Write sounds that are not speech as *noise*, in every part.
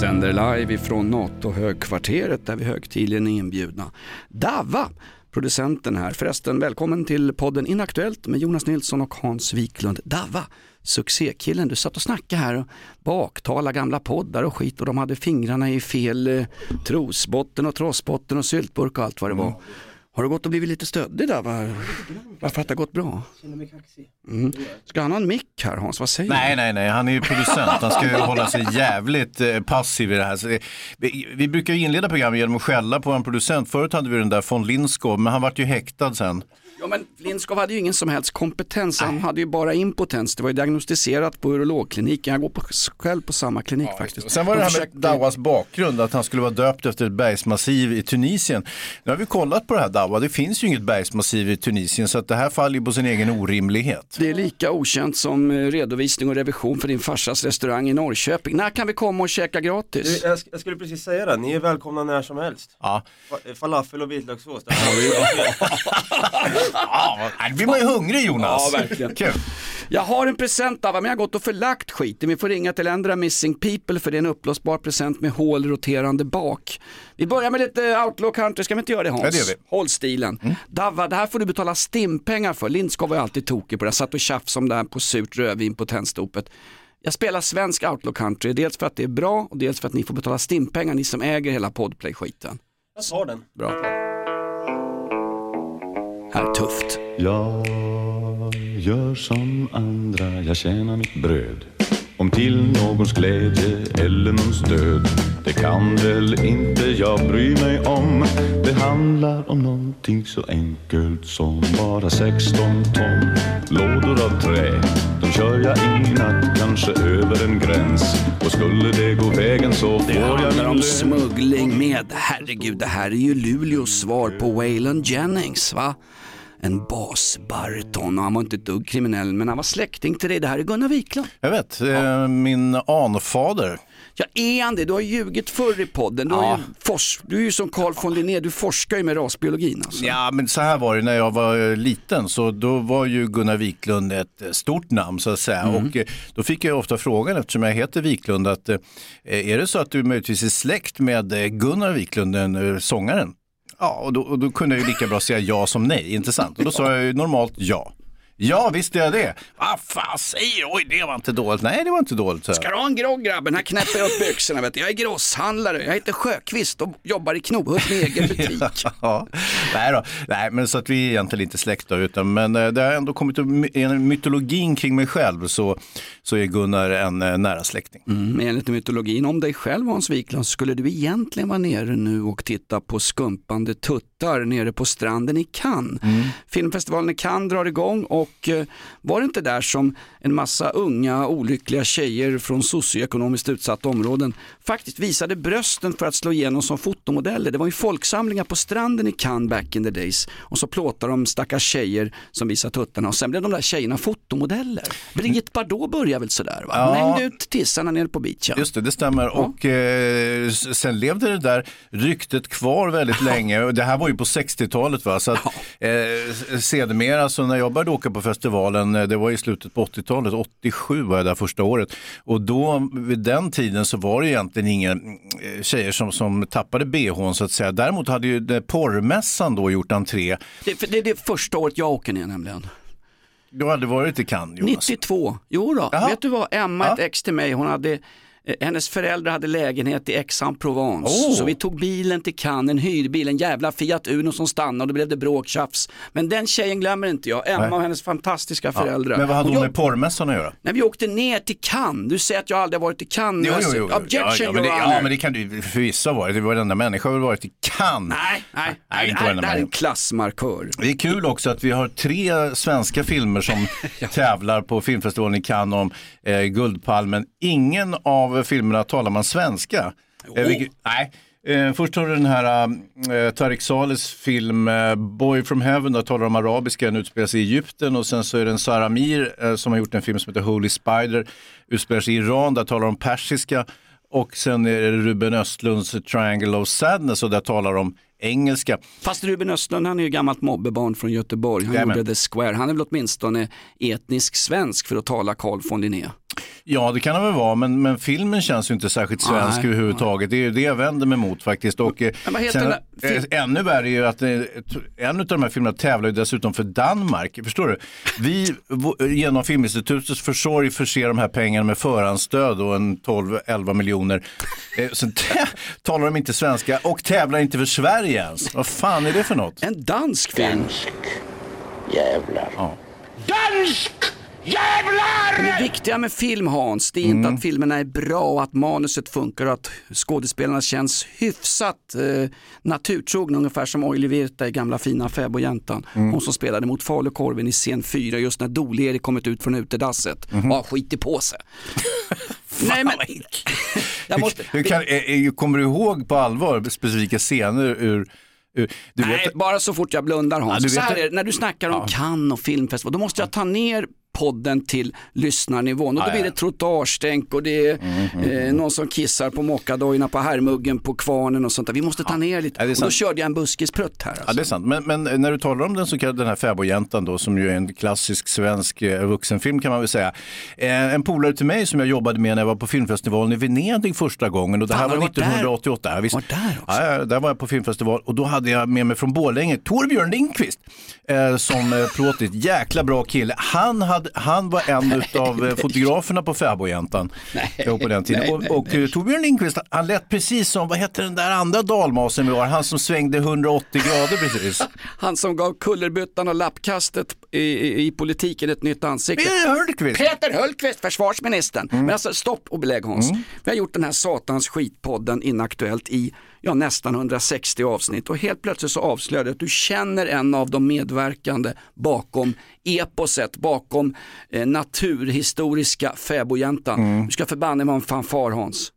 Sänder live ifrån NATO-högkvarteret där vi högtidligen är inbjudna. Dava, producenten här. Förresten, välkommen till podden Inaktuellt med Jonas Nilsson och Hans Wiklund. Dava, succékillen, du satt och snackade här och baktalade gamla poddar och skit och de hade fingrarna i fel eh, trosbotten och trossbotten och syltburk och allt vad det var. Har du gått och blivit lite stöddig där? Var, varför att det har gått bra? Mm. Ska han ha en mick här Hans? Vad säger Nej, nej, nej, han är ju producent. Han ska ju *laughs* hålla sig jävligt eh, passiv i det här. Så det, vi, vi brukar inleda programmet genom att skälla på en producent. Förut hade vi den där von Lindskov, men han vart ju häktad sen. Ja men Lindskov hade ju ingen som helst kompetens, han hade ju bara impotens. Det var ju diagnostiserat på urologkliniken, jag går på, själv på samma klinik faktiskt. Och sen var det De här med försökte- Dawas bakgrund, att han skulle vara döpt efter ett bergsmassiv i Tunisien. Nu har vi kollat på det här Dawa, det finns ju inget bergsmassiv i Tunisien så att det här faller ju på sin egen orimlighet. Det är lika okänt som eh, redovisning och revision för din farsas restaurang i Norrköping. När kan vi komma och käka gratis? Du, jag, sk- jag skulle precis säga det, ni är välkomna när som helst. Ja, Fa- Falafel och vitlökssås. *laughs* *laughs* ja *laughs* nu blir man ju hungrig Jonas. Ja, verkligen. Kul. Jag har en present av men jag har gått och förlagt skiten. Vi får ringa till Ändra Missing People för det är en uppblåsbar present med hål roterande bak. Vi börjar med lite Outlaw Country, ska vi inte göra det Hans? Ja, det gör vi. Håll stilen. Davva, det här får du betala stimpengar för. Lindskov var ju alltid tokig på det. Jag satt och tjafsade om det här på surt rödvin på tändstopet. Jag spelar svensk Outlaw Country, dels för att det är bra och dels för att ni får betala stimpengar, ni som äger hela Podplay-skiten. Jag tar den. Bra. Är tufft. Jag gör som andra, jag tjänar mitt bröd om till någons glädje eller någons död Det kan väl inte jag bry mig om. Det handlar om någonting så enkelt som bara 16 ton. Lådor av trä, de kör jag i natt Kanske över en gräns. Och skulle det gå vägen så får Det jag handlar min om smuggling med, herregud det här är ju Luleås svar på Waylon Jennings va? En basbariton och han var inte ett dugg kriminell men han var släkting till dig, det här är Gunnar Wiklund. Jag vet, eh, min anfader. Ja är han det? Du har ljugit förr i podden, du, Ja. ju fors- du är ju som Carl von Linné, du forskar ju med rasbiologin alltså. Ja, men så här var det när jag var eh, liten, så då var ju Gunnar Wiklund ett eh, stort namn så att säga. Och eh, då fick jag ofta frågan, eftersom jag heter Wiklund, att är det så att du möjligtvis är släkt med Gunnar Wiklund, den sångaren? Ja, och då, och då kunde jag ju lika bra säga ja som nej, inte sant? Och då sa jag ju normalt ja. Ja, visst är jag det. Vad fan säger du? Oj, det var inte dåligt. Nej, det var inte dåligt. Så. Ska du ha en grogg grabben? Här knäpper jag upp byxorna vet du. Jag är grosshandlare, jag heter Sjöqvist och jobbar i Knohult med egen *laughs* butik. Ja, nej då. Nej, men så att vi är egentligen inte släkta utan men eh, det har ändå kommit upp mytologin kring mig själv så, så är Gunnar en eh, nära släkting. Men enligt mytologin om dig själv Hans Wiklund så skulle du egentligen vara nere nu och titta på skumpande tuttar nere på stranden i Cannes. Filmfestivalen i Cannes drar igång och eh, var det inte där som en massa unga olyckliga tjejer från socioekonomiskt utsatta områden faktiskt visade brösten för att slå igenom som fotomodeller. Det var ju folksamlingar på stranden i Cannes back in the days och så plåtar de stackars tjejer som visar tuttarna och sen blev de där tjejerna fotomodeller. Brigitte Bardot började väl sådär va? Hon Ja. hängde ut tissarna nere på beachen. Just det, det stämmer. Och eh, sen levde det där ryktet kvar väldigt *laughs* länge. Och Det här var ju på 60-talet va. Så att, eh, sedermera, så när jag började åka på festivalen, eh, det var i slutet på 80-talet, 87 var jag där första året. Och då, vid den tiden så var det egentligen inga eh, tjejer som, som tappade bhn så att säga. Däremot hade ju det- porrmässan då gjort entré. Det, det är det första året jag åker ner nämligen. Du hade varit i Cannes Jonas. 92, jo då. Jaha. vet du vad, Emma, Ja. ett ex till mig, hon hade eh, hennes föräldrar hade lägenhet i Aix-en-Provence. Oh. Så vi tog bilen till Cannes, en hyrbil, en jävla Fiat Uno som stannade och då blev det bråk, tjafs. Men den tjejen glömmer inte jag, Emma Nej. och hennes fantastiska föräldrar. Men vad hade hon jag- med porrmässan att göra? När vi åkte ner till Cannes, du säger att jag aldrig har varit i Cannes. Jo, jo, säger, jo, jo. Objection, ja, ja, men det, ja, men det kan du förvisso ha varit. Det var varenda människa har väl varit i Cannes. Nej, nej, nej, inte nej, det här är en klassmarkör. Det är kul också att vi har tre svenska filmer som *laughs* tävlar på filmfestivalen i Cannes om eh, Guldpalmen. Ingen av filmerna talar man svenska? Eh, vilket- nej. Eh, först har du den här eh, Tarik Salehs film eh, Boy from Heaven, där talar de arabiska, den utspelar sig i Egypten. Och sen så är det en Sara Mir eh, som har gjort en film som heter Holy Spider, utspelar sig i Iran, där talar de persiska. Och sen är det Ruben Östlunds Triangle of Sadness. Och där talar de engelska. Fast Ruben Östlund han är ju gammalt mobbebarn från Göteborg. Han Jajamän. gjorde The Square. Han är väl åtminstone etnisk svensk för att tala Carl von Linné. Ja, det kan det väl vara, men, men filmen känns ju inte särskilt svensk Nej, överhuvudtaget. Det är ju det jag vänder mig mot faktiskt. Och, eh, sen, där eh, ännu värre är ju att eh, en av de här filmerna tävlar ju dessutom för Danmark. Förstår du? Vi genom Filminstitutets försorg förser de här pengarna med förhandsstöd och en 12-11 miljoner. Sen talar de inte svenska och tävlar inte för Sverige ens. Vad fan är det för något? En dansk film. Men det viktiga med film Hans, det är inte att filmerna är bra och att manuset funkar och att skådespelarna känns hyfsat eh, naturtrogna, ungefär som Oili Virta i gamla fina fäbodjäntan. Hon som spelade mot Falukorven i scen 4 just när Dol-Erik kommit ut från utedasset. Ja, skit i på sig. *laughs* Nej men, jag måste, Hur kan, eh, eh, kommer du ihåg på allvar specifika scener ur, du Nej, vet, bara så fort jag blundar Hans. Ja, vet här är när du snackar om Cannes och filmfestival, då måste jag ta ner podden till lyssnarnivån och då blir det trottoarstänk och det är eh, någon som kissar på mockadojorna på herrmuggen på kvarnen och sånt där. Vi måste ta ner lite. Ja, och då körde jag en buskisprutt här. Alltså. Ja, det är sant. Men, men när du talar om den så kallade den här fäbodjäntan då, som ju är en klassisk svensk eh, vuxenfilm kan man väl säga. Eh, en polare till mig som jag jobbade med när jag var på filmfestivalen i Venedig första gången och det Fan, här har var du varit där? 1988. Ja, visst. Var där också? Ja, där var jag på filmfestival och då hade jag med mig från Borlänge Torbjörn Lindqvist eh, som eh, plåtigt, jäkla bra kille. Han, hade, han var en av eh, fotograferna på fäbodjäntan på den tiden. nej, och nej, och eh, Torbjörn Lindqvist, han lät precis som, vad hette den där andra dalmasen vi har, han som svängde 180 grader precis. *laughs* Han som gav kullerbyttan och lappkastet i, i, i politiken ett nytt ansikte. Birger Hörnqvist. Peter Hultqvist, försvarsministern. Men alltså stopp och belägg Hans. Vi har gjort den här satans skitpodden Inaktuellt i ja, nästan 160 avsnitt och helt plötsligt så avslöjade jag att du känner en av de medverkande bakom eposet, bakom eh, naturhistoriska fäbodjäntan. Du ska förbanne vara en fanfar Hans.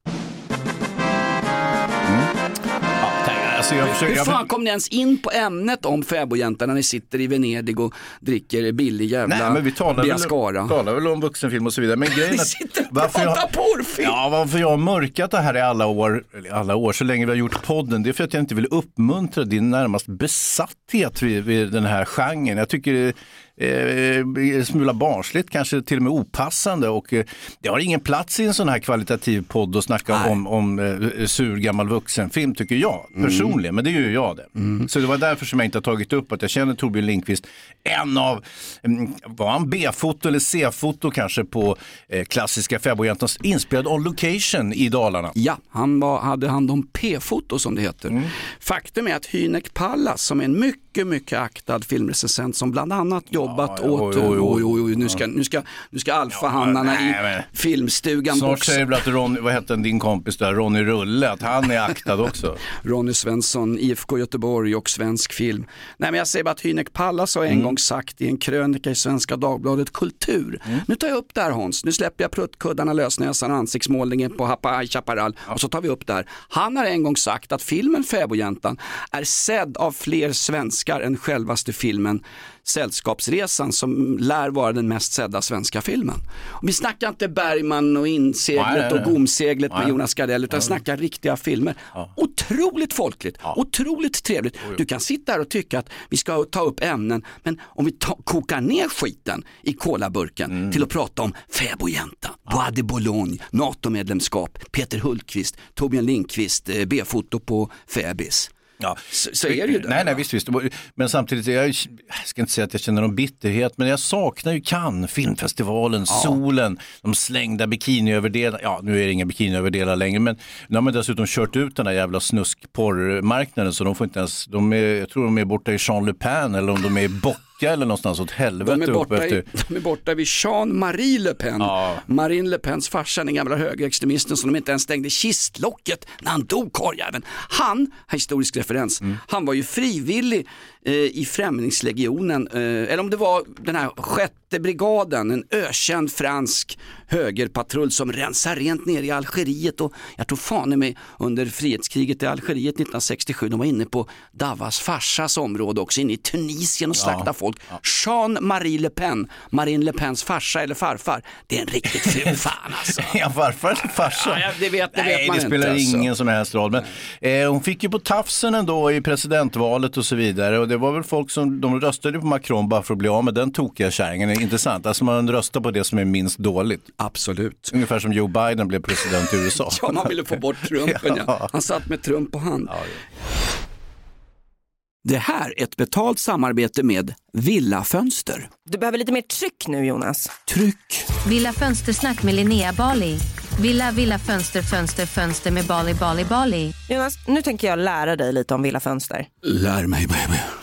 Alltså jag försöker, Hur fan kom ni ens in på ämnet om fäbodjäntan när ni sitter i Venedig och dricker billig jävla Nej men vi talar Biascara? väl, talar väl om vuxenfilm och så vidare. Men *laughs* grejen att sitter och varför jag, pratar porrfilm! ja, varför jag har mörkat det här i alla år, alla år, så länge vi har gjort podden, det är för att jag inte vill uppmuntra din närmast besatthet vid, vid den här genren. Jag tycker eh, en smula barnsligt, kanske till och med opassande och eh, det har ingen plats i en sån här kvalitativ podd att snacka Nej. om, om eh, sur gammal vuxenfilm tycker jag personligen, men det gör ju jag det. Så det var därför som jag inte har tagit upp att jag känner Torbjörn Lindqvist, en av, mm, var han B-foto eller C-foto kanske på eh, klassiska fäbodjäntans inspelad on location i Dalarna. Ja, han var, hade hand om P-foto som det heter. Mm. Faktum är att Hynek Pallas som är en mycket, mycket aktad filmrecensent som bland annat jobbat ja, åt, oj, oj, oj. oj, nu ska, nu ska, nu ska alfahannarna nej, i filmstugan Snart boxa. säger väl att Ron, vad hette din kompis där, Ronny Rulle, att han är aktad också. *laughs* Ronny Svensson, IFK Göteborg och svensk film. Nej men jag säger bara att Hynek Pallas har en Mm. gång sagt i en krönika i Svenska Dagbladet Kultur. Mm. Nu tar jag upp det här Hans, nu släpper jag pruttkuddarna, lösnäsan, ansiktsmålningen på Hapai Chaparral och så tar vi upp det här. Han har en gång sagt att filmen Fäbodjäntan är sedd av fler svenskar än självaste filmen Sällskapsresan som lär vara den mest sedda svenska filmen. Och vi snackar inte Bergman och inseglet och gomseglet med. Jonas Gardell utan snackar riktiga filmer. Otroligt folkligt, otroligt trevligt. Du kan sitta här och tycka att vi ska ta upp ämnen men om vi ta, kokar ner skiten i kolaburken Mm. till att prata om fäbodjänta, Bois de Boulogne, NATO-medlemskap, Peter Hultqvist, Torbjörn Lindqvist, eh, B-foto på Fäbis. Ja. Så, så är det ju. där. Nej, nej, visst, visst. Men samtidigt, jag, jag ska inte säga att jag känner någon bitterhet, men jag saknar ju Cannes, filmfestivalen, solen, de slängda bikiniöverdelarna. Ja, nu är det inga bikiniöverdelar längre, men nu har man dessutom kört ut den här jävla snuskporrmarknaden, så de får inte ens, de är, jag tror de är borta i Jean Le Pen eller om de är i Bocca eller någonstans åt helvete De är, upp borta i, efter. de är borta vid Jean-Marie Le Pen. Ja. Marine Le Pens farsa, den gamla högerextremisten som de inte ens stängde kistlocket när han dog karljäveln. Han, historisk referens, Mm. han var ju frivillig i Främlingslegionen, eh, eller om det var den här sjätte Jättebrigaden, en ökänd fransk högerpatrull som rensar rent ner i Algeriet och jag tror fan i mig under frihetskriget i Algeriet 1967, de var inne på Davas farsas område också, inne i Tunisien och slaktade folk. Jean-Marie Le Pen, Marine Le Pens farsa eller farfar, det är en riktigt ful *laughs* fan alltså. Ja, farfar eller farsa? Ja, det vet, det Nej, vet man det spelar inte. alltså. ingen som helst roll. Men, eh, hon fick ju på tafsen ändå i presidentvalet och så vidare. Och det var väl folk som de röstade på Macron bara för att bli av med den tokiga kärringen. Det är intressant. Alltså man röstar på det som är minst dåligt. Absolut. Ungefär som Joe Biden blev president i *laughs* USA. Ja, man ville få bort Trumpen ja. Han satt med Trump på hand. Det här är ett betalt samarbete med Villa Fönster. Du behöver lite mer tryck nu Jonas. Tryck! Villa Fönstersnack med Linnea Bali. Villa, villa, fönster, fönster, fönster med Bali, Bali, Bali. Jonas, nu tänker jag lära dig lite om Villa Fönster. Lär mig baby.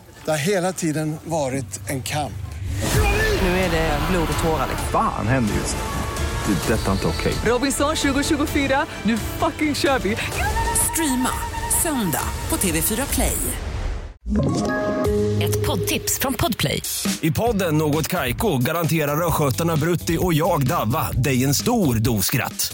Det har hela tiden varit en kamp. Nu är det blod och tårar. liksom. Fan händer just det. Det är detta inte okej. Robinson 2024, nu fucking kör vi! Streama söndag på TV4 Play. Ett poddtips från Podplay. I podden Något Kaiko garanterar östgötarna Brutti och jag, Davva, dig en stor dos skratt.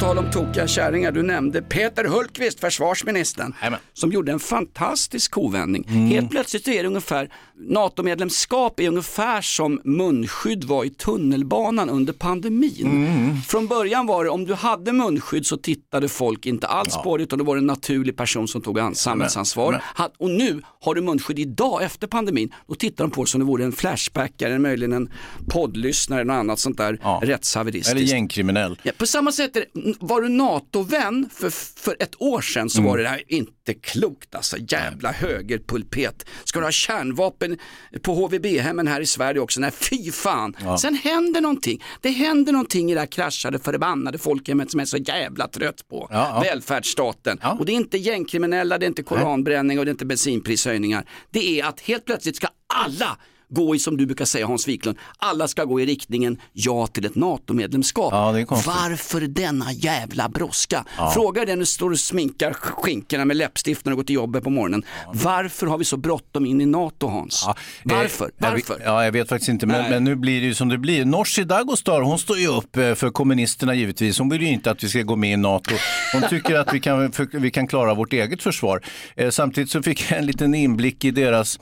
tal om tokiga kärringar, du nämnde Peter Hultqvist, försvarsministern, Jajamän. som gjorde en fantastisk kovändning. Helt plötsligt är det ungefär, NATO-medlemskap är ungefär som munskydd var i tunnelbanan under pandemin. Från början var det, om du hade munskydd så tittade folk inte alls på det, utan då var det en naturlig person som tog an- samhällsansvar. Ha- Och nu har du munskydd idag efter pandemin, då tittar de på det som det vore en flashback eller möjligen en poddlyssnare eller annat sånt där Ja. rättshaveristiskt. Eller gängkriminell. Ja, på samma sätt, är det, var du NATO-vän för, för ett år sedan så var det där inte klokt alltså. Jävla högerpulpet. Ska du ha kärnvapen på HVB-hemmen här i Sverige också? Nej, fy fan. Sen händer någonting. Det händer någonting i det här kraschade förbannade folkhemmet som jag är så jävla trött på. Ja, ja. Välfärdsstaten. Ja. Och det är inte gängkriminella, det är inte koranbränning och det är inte bensinprishöjningar. Det är att helt plötsligt ska alla gå i, som du brukar säga Hans Wiklund, alla ska gå i riktningen ja till ett NATO-medlemskap. Ja. Varför denna jävla brådska? Fråga den du står och sminkar skinkorna med läppstift när du går till jobbet på morgonen. Varför har vi så bråttom in i NATO Hans? Ja, Varför? eh, jag vet- Varför? Ja, jag vet faktiskt inte, men, men nu blir det ju som det blir. Nooshi Dadgostar, hon står ju upp eh, för kommunisterna givetvis. Hon vill ju inte att vi ska gå med i NATO. Hon tycker att vi kan, för, vi kan klara vårt eget försvar. Eh, samtidigt så fick jag en liten inblick i deras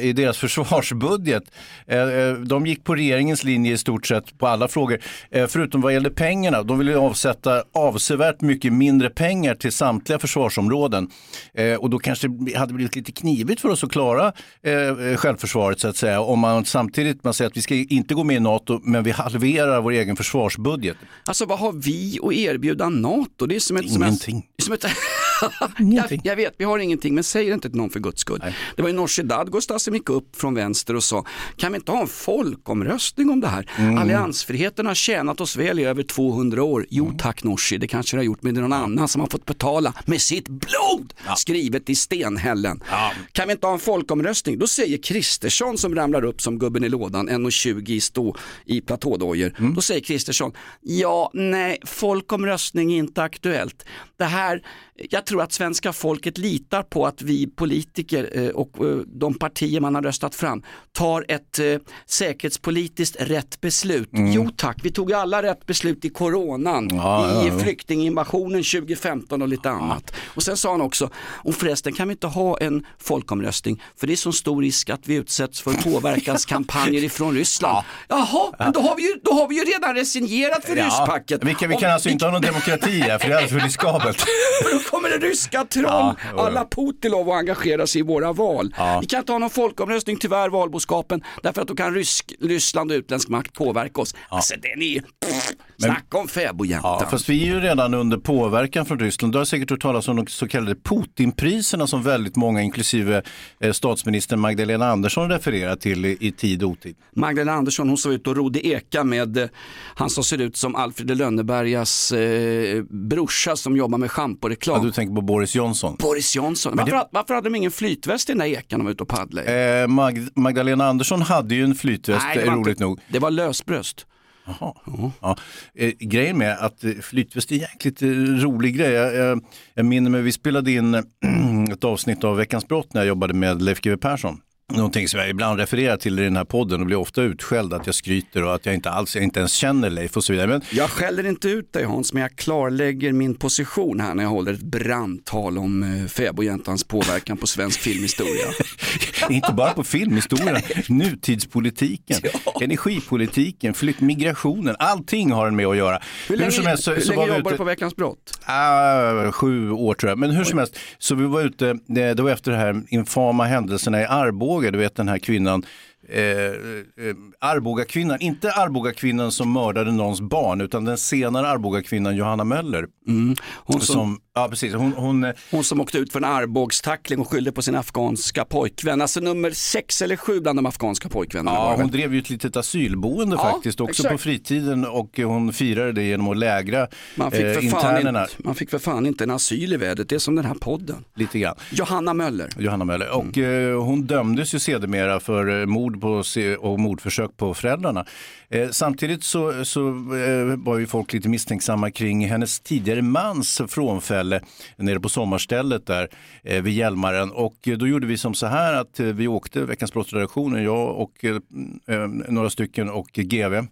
i deras *laughs* försvarsbudget. Eh, eh, De gick på regeringens linje i stort sett på alla frågor, eh, förutom vad gäller pengarna. De ville avsätta avsevärt mycket mindre pengar till samtliga försvarsområden. Eh, Och då kanske det hade blivit lite knivigt för oss att klara eh, självförsvaret så att säga. Om man samtidigt man säger att vi ska inte gå med i NATO, men vi halverar vår egen försvarsbudget. Alltså vad har vi att erbjuda NATO? Det är som ett... Som Ingenting. ett, som ett *laughs* *laughs* jag, jag vet, vi har ingenting, men säg det inte till någon för guds skull. Det var ju Nooshi Dadgostar som gick upp från vänster och sa, kan vi inte ha en folkomröstning om det här? Mm. Alliansfriheten har tjänat oss väl i över 200 år. Jo Mm. tack Nooshi, det kanske det har gjort, men det är någon annan som har fått betala med sitt blod, skrivet i stenhällen. Kan vi inte ha en folkomröstning? Då säger Kristersson som ramlar upp som gubben i lådan, 1,20 i stå i platådojor. Mm. Då säger Kristersson, ja nej, folkomröstning är inte aktuellt. Det här, jag tror att svenska folket litar på att vi politiker eh, och eh, de partier man har röstat fram tar ett eh, säkerhetspolitiskt rätt beslut. Mm. Jo tack, vi tog alla rätt beslut i coronan, Ja, ja, i ja. flyktinginvasionen 2015 och lite annat. Och sen sa han också, och förresten kan vi inte ha en folkomröstning för det är så stor risk att vi utsätts för påverkanskampanjer *laughs* ifrån Ryssland. Jaha, men då har, vi ju, då har vi ju redan resignerat för rysspacket. Vi kan, vi kan Och alltså inte ha någon demokrati här för det är alldeles för riskabelt. För *laughs* då kommer det ryska troll, Ja, alla Putilov att engagera sig i våra val. Ja. Vi kan inte ha någon folkomröstning tyvärr valboskapen därför att då kan rysk, Ryssland och utländsk makt påverka oss. Alltså den är pff, snacka om fäbodjäntan. Ja, fast vi är ju redan under påverkan från Ryssland. Du har säkert hört talas om de så kallade Putinpriserna som väldigt många, inklusive eh, statsminister Magdalena Andersson, refererar till i, tid och otid. Magdalena Andersson hon såg ut och rodde eka med eh, han som ser ut som Alfred Lönnebergas eh, brorsa som jobbar med schamporeklam. Ja, du tänker på Boris Johnson. Boris Johnson. Men Varför, det- varför hade de ingen flytväst i den där ekan de var ute och paddlade? Eh, Mag- Magdalena Andersson hade ju en flytväst, Nej, eh, roligt inte- nog. Det var lösbröst. Jaha. Ja. Eh, grejen med att eh, flytväst är en jäkligt eh, rolig grej. Jag, jag, jag minner mig, vi spelade in eh, *clears throat* ett avsnitt av Veckans brott när jag jobbade med Leif GW Persson. Någonting som jag ibland refererar till i den här podden och blir ofta utskälld att jag skryter och att jag inte alls, jag inte ens känner Leif och så vidare. Men Jag skäller inte ut dig Hans, men jag klarlägger min position här när jag håller ett brandtal om eh, fäbodjäntans påverkan på svensk filmhistoria. *laughs* inte bara på filmhistorien, *laughs* nutidspolitiken, energipolitiken, flytt, migrationen, allting har den med att göra. Hur länge, som helst så- hur så länge jobbar du ute- på Veckans brott? Ah, sju år tror jag. Men hur som helst, så vi var ute, det, det var efter de här infama händelserna i Arboga, du vet den här kvinnan, eh, eh Arboga-kvinnan, inte Arboga-kvinnan som mördade någons barn, utan den senare Arboga-kvinnan Johanna Möller. Mm. Hon som- som, ja precis, hon, hon, eh, Hon som åkte ut för en armbågstackling och skyllde på sin afghanska pojkvän. Alltså nummer sex eller sju bland de afghanska pojkvännerna. Ja, hon drev ju ett litet asylboende Ja, faktiskt, också exakt. på fritiden och hon firade det genom att lägra man, fick eh, internerna inte, man fick för fan inte en asyl i vädret, det är som den här podden. lite grann. Johanna Möller. Johanna Möller. Och eh, hon dömdes ju sedermera för eh, mord på, och mordförsök på föräldrarna. Eh, samtidigt så, så eh, var ju folk lite misstänksamma kring hennes tidigare mans frånfälle nere på sommarstället där eh, vid Hjälmaren. Och eh, då gjorde vi som så här att eh, vi åkte, Veckans brottsredaktion, jag och eh, eh några stycken och GV.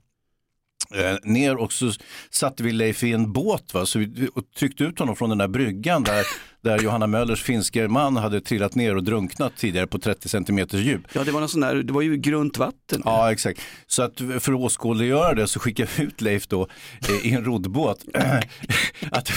Eh, ner och så satte vi Leif i en båt va? Så vi, och tryckte ut honom från den där bryggan där, *laughs* där Johanna Möllers finske man hade trillat ner och drunknat tidigare på 30 centimeters djup. Ja, det var, någon sån där, det var ju grunt vatten. Ja, exakt. Så att för att åskådliggöra det så skickade vi ut Leif då eh, i en roddbåt. *clears throat* att,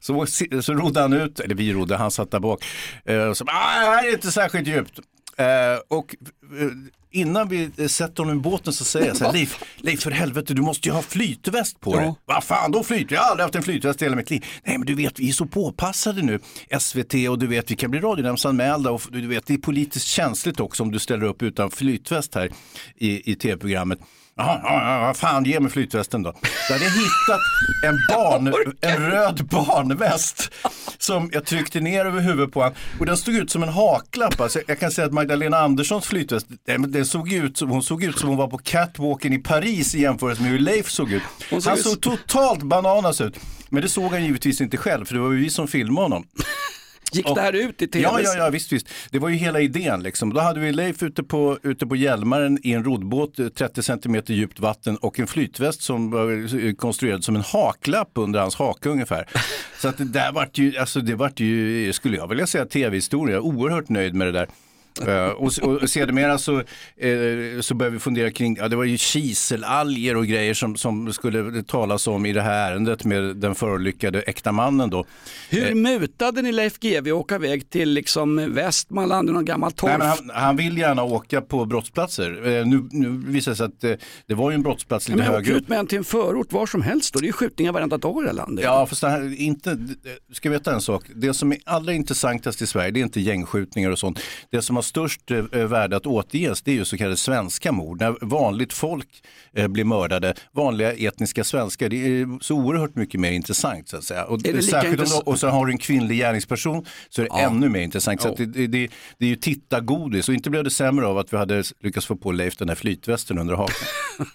så, så rodde han ut, eller vi rodde, han satt där bak. Eh, så, ah, det här är inte särskilt djupt. Eh, och eh, innan vi eh, sätter honom i båten så säger jag så här, Leif, Leif för helvete du måste ju ha flytväst på dig. Vad fan då flyt? Jag har aldrig haft en flytväst i hela mitt liv. Nej men du vet vi är så påpassade nu, SVT och du vet vi kan bli radionämndsanmälda och du vet det är politiskt känsligt också om du ställer upp utan flytväst här i, i tv-programmet. Ja, fan, ge mig flytvästen då. Då hade jag hittat en, barn, en röd barnväst som jag tryckte ner över huvudet på honom. Och den stod ut som en haklapp. Alltså, jag kan säga att Magdalena Anderssons flytväst, den, såg ut, hon såg ut som hon var på catwalken i Paris i jämförelse med hur Leif såg ut. Han såg totalt bananas ut. Men det såg han givetvis inte själv, för det var ju vi som filmade honom. Gick det här ut i tv? Ja, ja, ja, visst, visst. Det var ju hela idén liksom. Då hade vi Leif ute på, ute på Hjälmaren i en roddbåt, eh, 30 centimeter djupt vatten och en flytväst som var eh, konstruerad som en haklapp under hans haka ungefär. *laughs* Så att det där vart ju, alltså det vart ju, skulle jag vilja säga, tv-historia. Jag är Oerhört nöjd med det där. Eh, och, och, och sedermera så, eh, så började vi fundera kring, ja det var ju kiselalger och grejer som, som skulle talas om i det här ärendet med den förolyckade äkta mannen då. Hur mutade ni Leif GW åka iväg till liksom Västmanland, någon gammal torf? Nej, men han, han vill gärna åka på brottsplatser. Eh, nu, nu visar det sig att det var ju en brottsplats lite men högre upp. ut med en till en förort var som helst då. Det är ju skjutningar varenda dag i det här landet. Ja, fast det här, inte, ska veta en sak. Det som är allra intressantast i Sverige, det är inte gängskjutningar och sånt. Det som har störst eh, värde att återges, det är ju så kallade svenska mord. När vanligt folk eh, blir mördade, vanliga etniska svenskar, det är så oerhört mycket mer intressant så att säga. Och, särskilt intress- och så har du en kvinnlig gärningsperson så är det Ja. ännu mer intressant. Så det, det, det, det är ju tittargodis och inte blev det sämre av att vi hade lyckats få på Leif den här flytvästen under hakan. *laughs*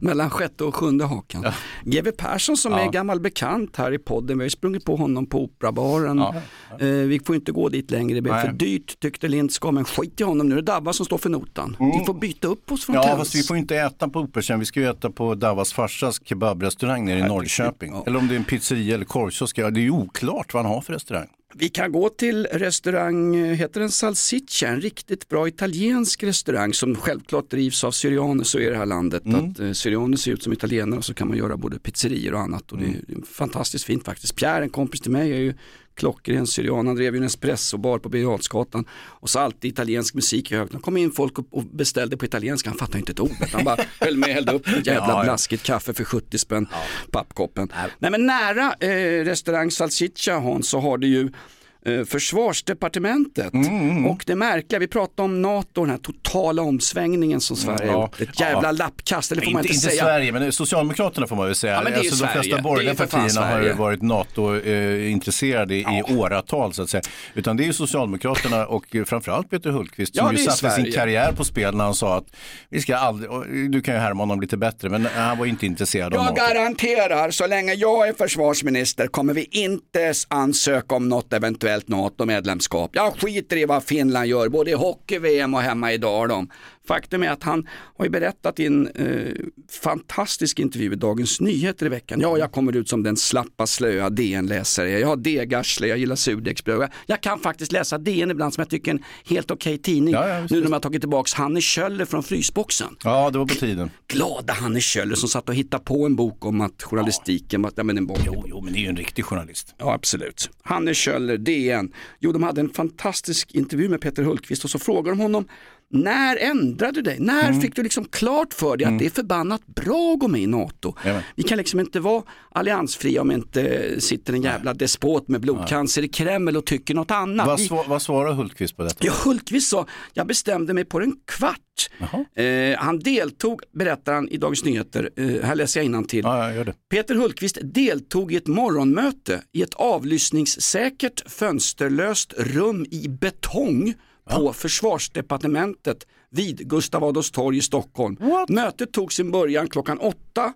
Mellan sjätte och sjunde hakan. GW Persson som Ja. är gammal bekant här i podden, vi har ju sprungit på honom på Operabaren. Ja. Eh, vi får inte gå dit längre, det blir för dyrt tyckte Lindskog, men skit i honom, nu är det Dabba som står för notan. Vi får byta upp oss från Mm. Ja, fast vi får inte äta på Operan, vi ska ju äta på Davas farsas kebabrestaurang nere i Norrköping. Eller om det är en pizzeria eller korvkiosk, ja, det är ju oklart vad han har för restaurang. Vi kan gå till restaurang, eh, heter den Salsiccia, en riktigt bra italiensk restaurang som självklart drivs av syrianer så i det här landet. Mm. Att eh, syrianer ser ut som italienare och så kan man göra både pizzerior och annat och det är fantastiskt fint faktiskt. Pierre, en kompis till mig, är ju klockren syrian, han drev ju en espressobar på Birger och så alltid italiensk musik i högtalaren. kom in folk och- beställde på italienska, han fattade inte ett ord. Han bara *laughs* höll med, hällde upp ett jävla Ja, ja. blaskigt kaffe för 70 spänn, pappkoppen. Nej men nära eh, restaurang Salsiccia Hans så har det ju försvarsdepartementet Mm, och det märkliga, vi pratade om NATO, den här totala omsvängningen som Sverige Ja. har gjort. Ett jävla Ja. lappkast, eller får man inte, inte, säga. Sverige, men Socialdemokraterna får man väl säga. Ja, men det är alltså, de flesta borgerliga partierna har ju varit NATO-intresserade i åratal så att säga. Utan det är ju Socialdemokraterna och eh, framförallt Peter Hultqvist som Ja, ju satte sin Sverige. karriär på spel när han sa att vi ska aldrig, du kan ju härma honom lite bättre, men han var inte intresserad av Jag NATO. garanterar, så länge jag är försvarsminister kommer vi inte ansöka om något eventuellt NATO-medlemskap. Jag skiter i vad Finland gör, både i hockey-VM och hemma i Dalom. Faktum är att han har ju berättat i en eh, fantastisk intervju i Dagens Nyheter i veckan. Ja, jag kommer ut som den slappa, slöa DN-läsare. Jag har degarsle, jag gillar surdegsbröd. Jag kan faktiskt läsa DN ibland som jag tycker är en helt okej tidning. Ja, ja, nu när de har tagit tillbaka Hanne Kjöller från Frysboxen Ja, det var på tiden. glada Hanne Kjöller som satt och hittade på en bok om att journalistiken var, ja, men en bok. Jo, jo, men det är ju en riktig journalist. Ja, absolut. Hanne Kjöller, DN. Jo, de hade en fantastisk intervju med Peter Hultqvist och så frågar de honom när ändrade du dig? När Mm. fick du liksom klart för dig att det är förbannat bra att gå med i NATO? Jajamän. Vi kan liksom inte vara alliansfria om inte sitter en jävla despot med blodcancer i Kreml och tycker något annat. Vad, Vi- sva, vad svarar Hultqvist på detta? Ja, Hultqvist sa, jag bestämde mig på en kvart. Eh, han deltog, berättar han i Dagens Nyheter, eh, här läser jag innantill. Ja, det. Peter Hultqvist deltog i ett morgonmöte i ett avlyssningssäkert fönsterlöst rum i betong på försvarsdepartementet vid Gustav Adolfs torg i Stockholm. Mötet tog sin början klockan åtta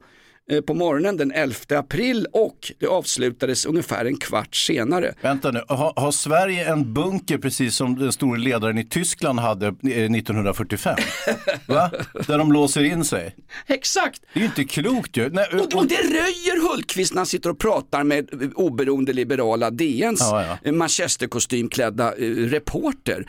på morgonen den 11 april och det avslutades ungefär en kvart senare. Vänta nu, har, har Sverige en bunker precis som den store ledaren i Tyskland hade eh, 1945? *laughs* Va? Där de låser in sig? Exakt! Det är ju inte klokt ju. Nej, Och, och det röjer Hultqvist när han sitter och pratar med eh, oberoende liberala DNs Ja, ja. eh, manchesterkostymklädda eh, reporter.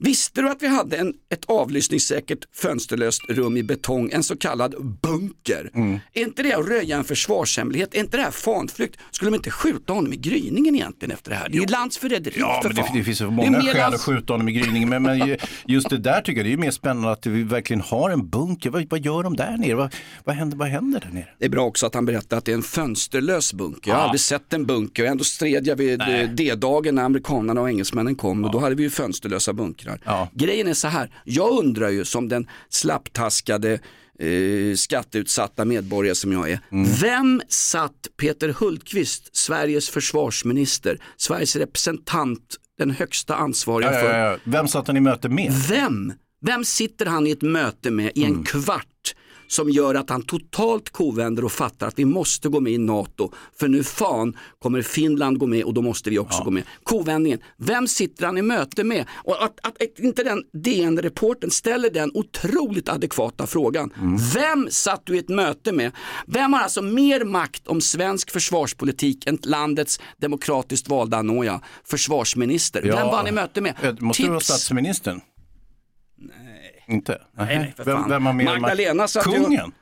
Visste du att vi hade en, ett avlyssningssäkert fönsterlöst rum i betong, en så kallad bunker? Mm. Är inte det att röja en försvarshemlighet? Är inte det här fanflykt? Skulle de inte skjuta honom i gryningen egentligen efter det här? Det är ju landsförräderi Ja, för men det, det finns ju många skäl lands- att skjuta honom i gryningen. Men, men ju- just det där tycker jag det är mer spännande att vi verkligen har en bunker. Vad, vad gör de där nere? Vad, vad, händer, vad händer där nere? Det är bra också att han berättar att det är en fönsterlös bunker. Jag har Ja. aldrig sett en bunker ändå stred jag vid eh, D-dagen när amerikanerna och engelsmännen kom och då hade vi ju fönsterlösa bunkrar. Ja. Grejen är så här, jag undrar ju som den slapptaskade eh, skatteutsatta medborgare som jag är. Mm. Vem satt Peter Hultqvist, Sveriges försvarsminister, Sveriges representant, den högsta ansvariga Ja, för ja, ja. Vem satt han i möte med? vem? Vem sitter han i ett möte med i en Mm. kvart som gör att han totalt kovänder och fattar att vi måste gå med i NATO. För nu fan kommer Finland gå med och då måste vi också gå med. Kovändningen, vem sitter han i möte med? Och att, att, att inte den DN-reporten ställer den otroligt adekvata frågan. Mm. Vem satt du i ett möte med? Vem har alltså mer makt om svensk försvarspolitik än landets demokratiskt valda Anoja, försvarsminister? Vem var han i möte med? Måste det vara statsministern? Inte? Nej, nej, för vem, fan. vem har mer Magdalena satt Kungen?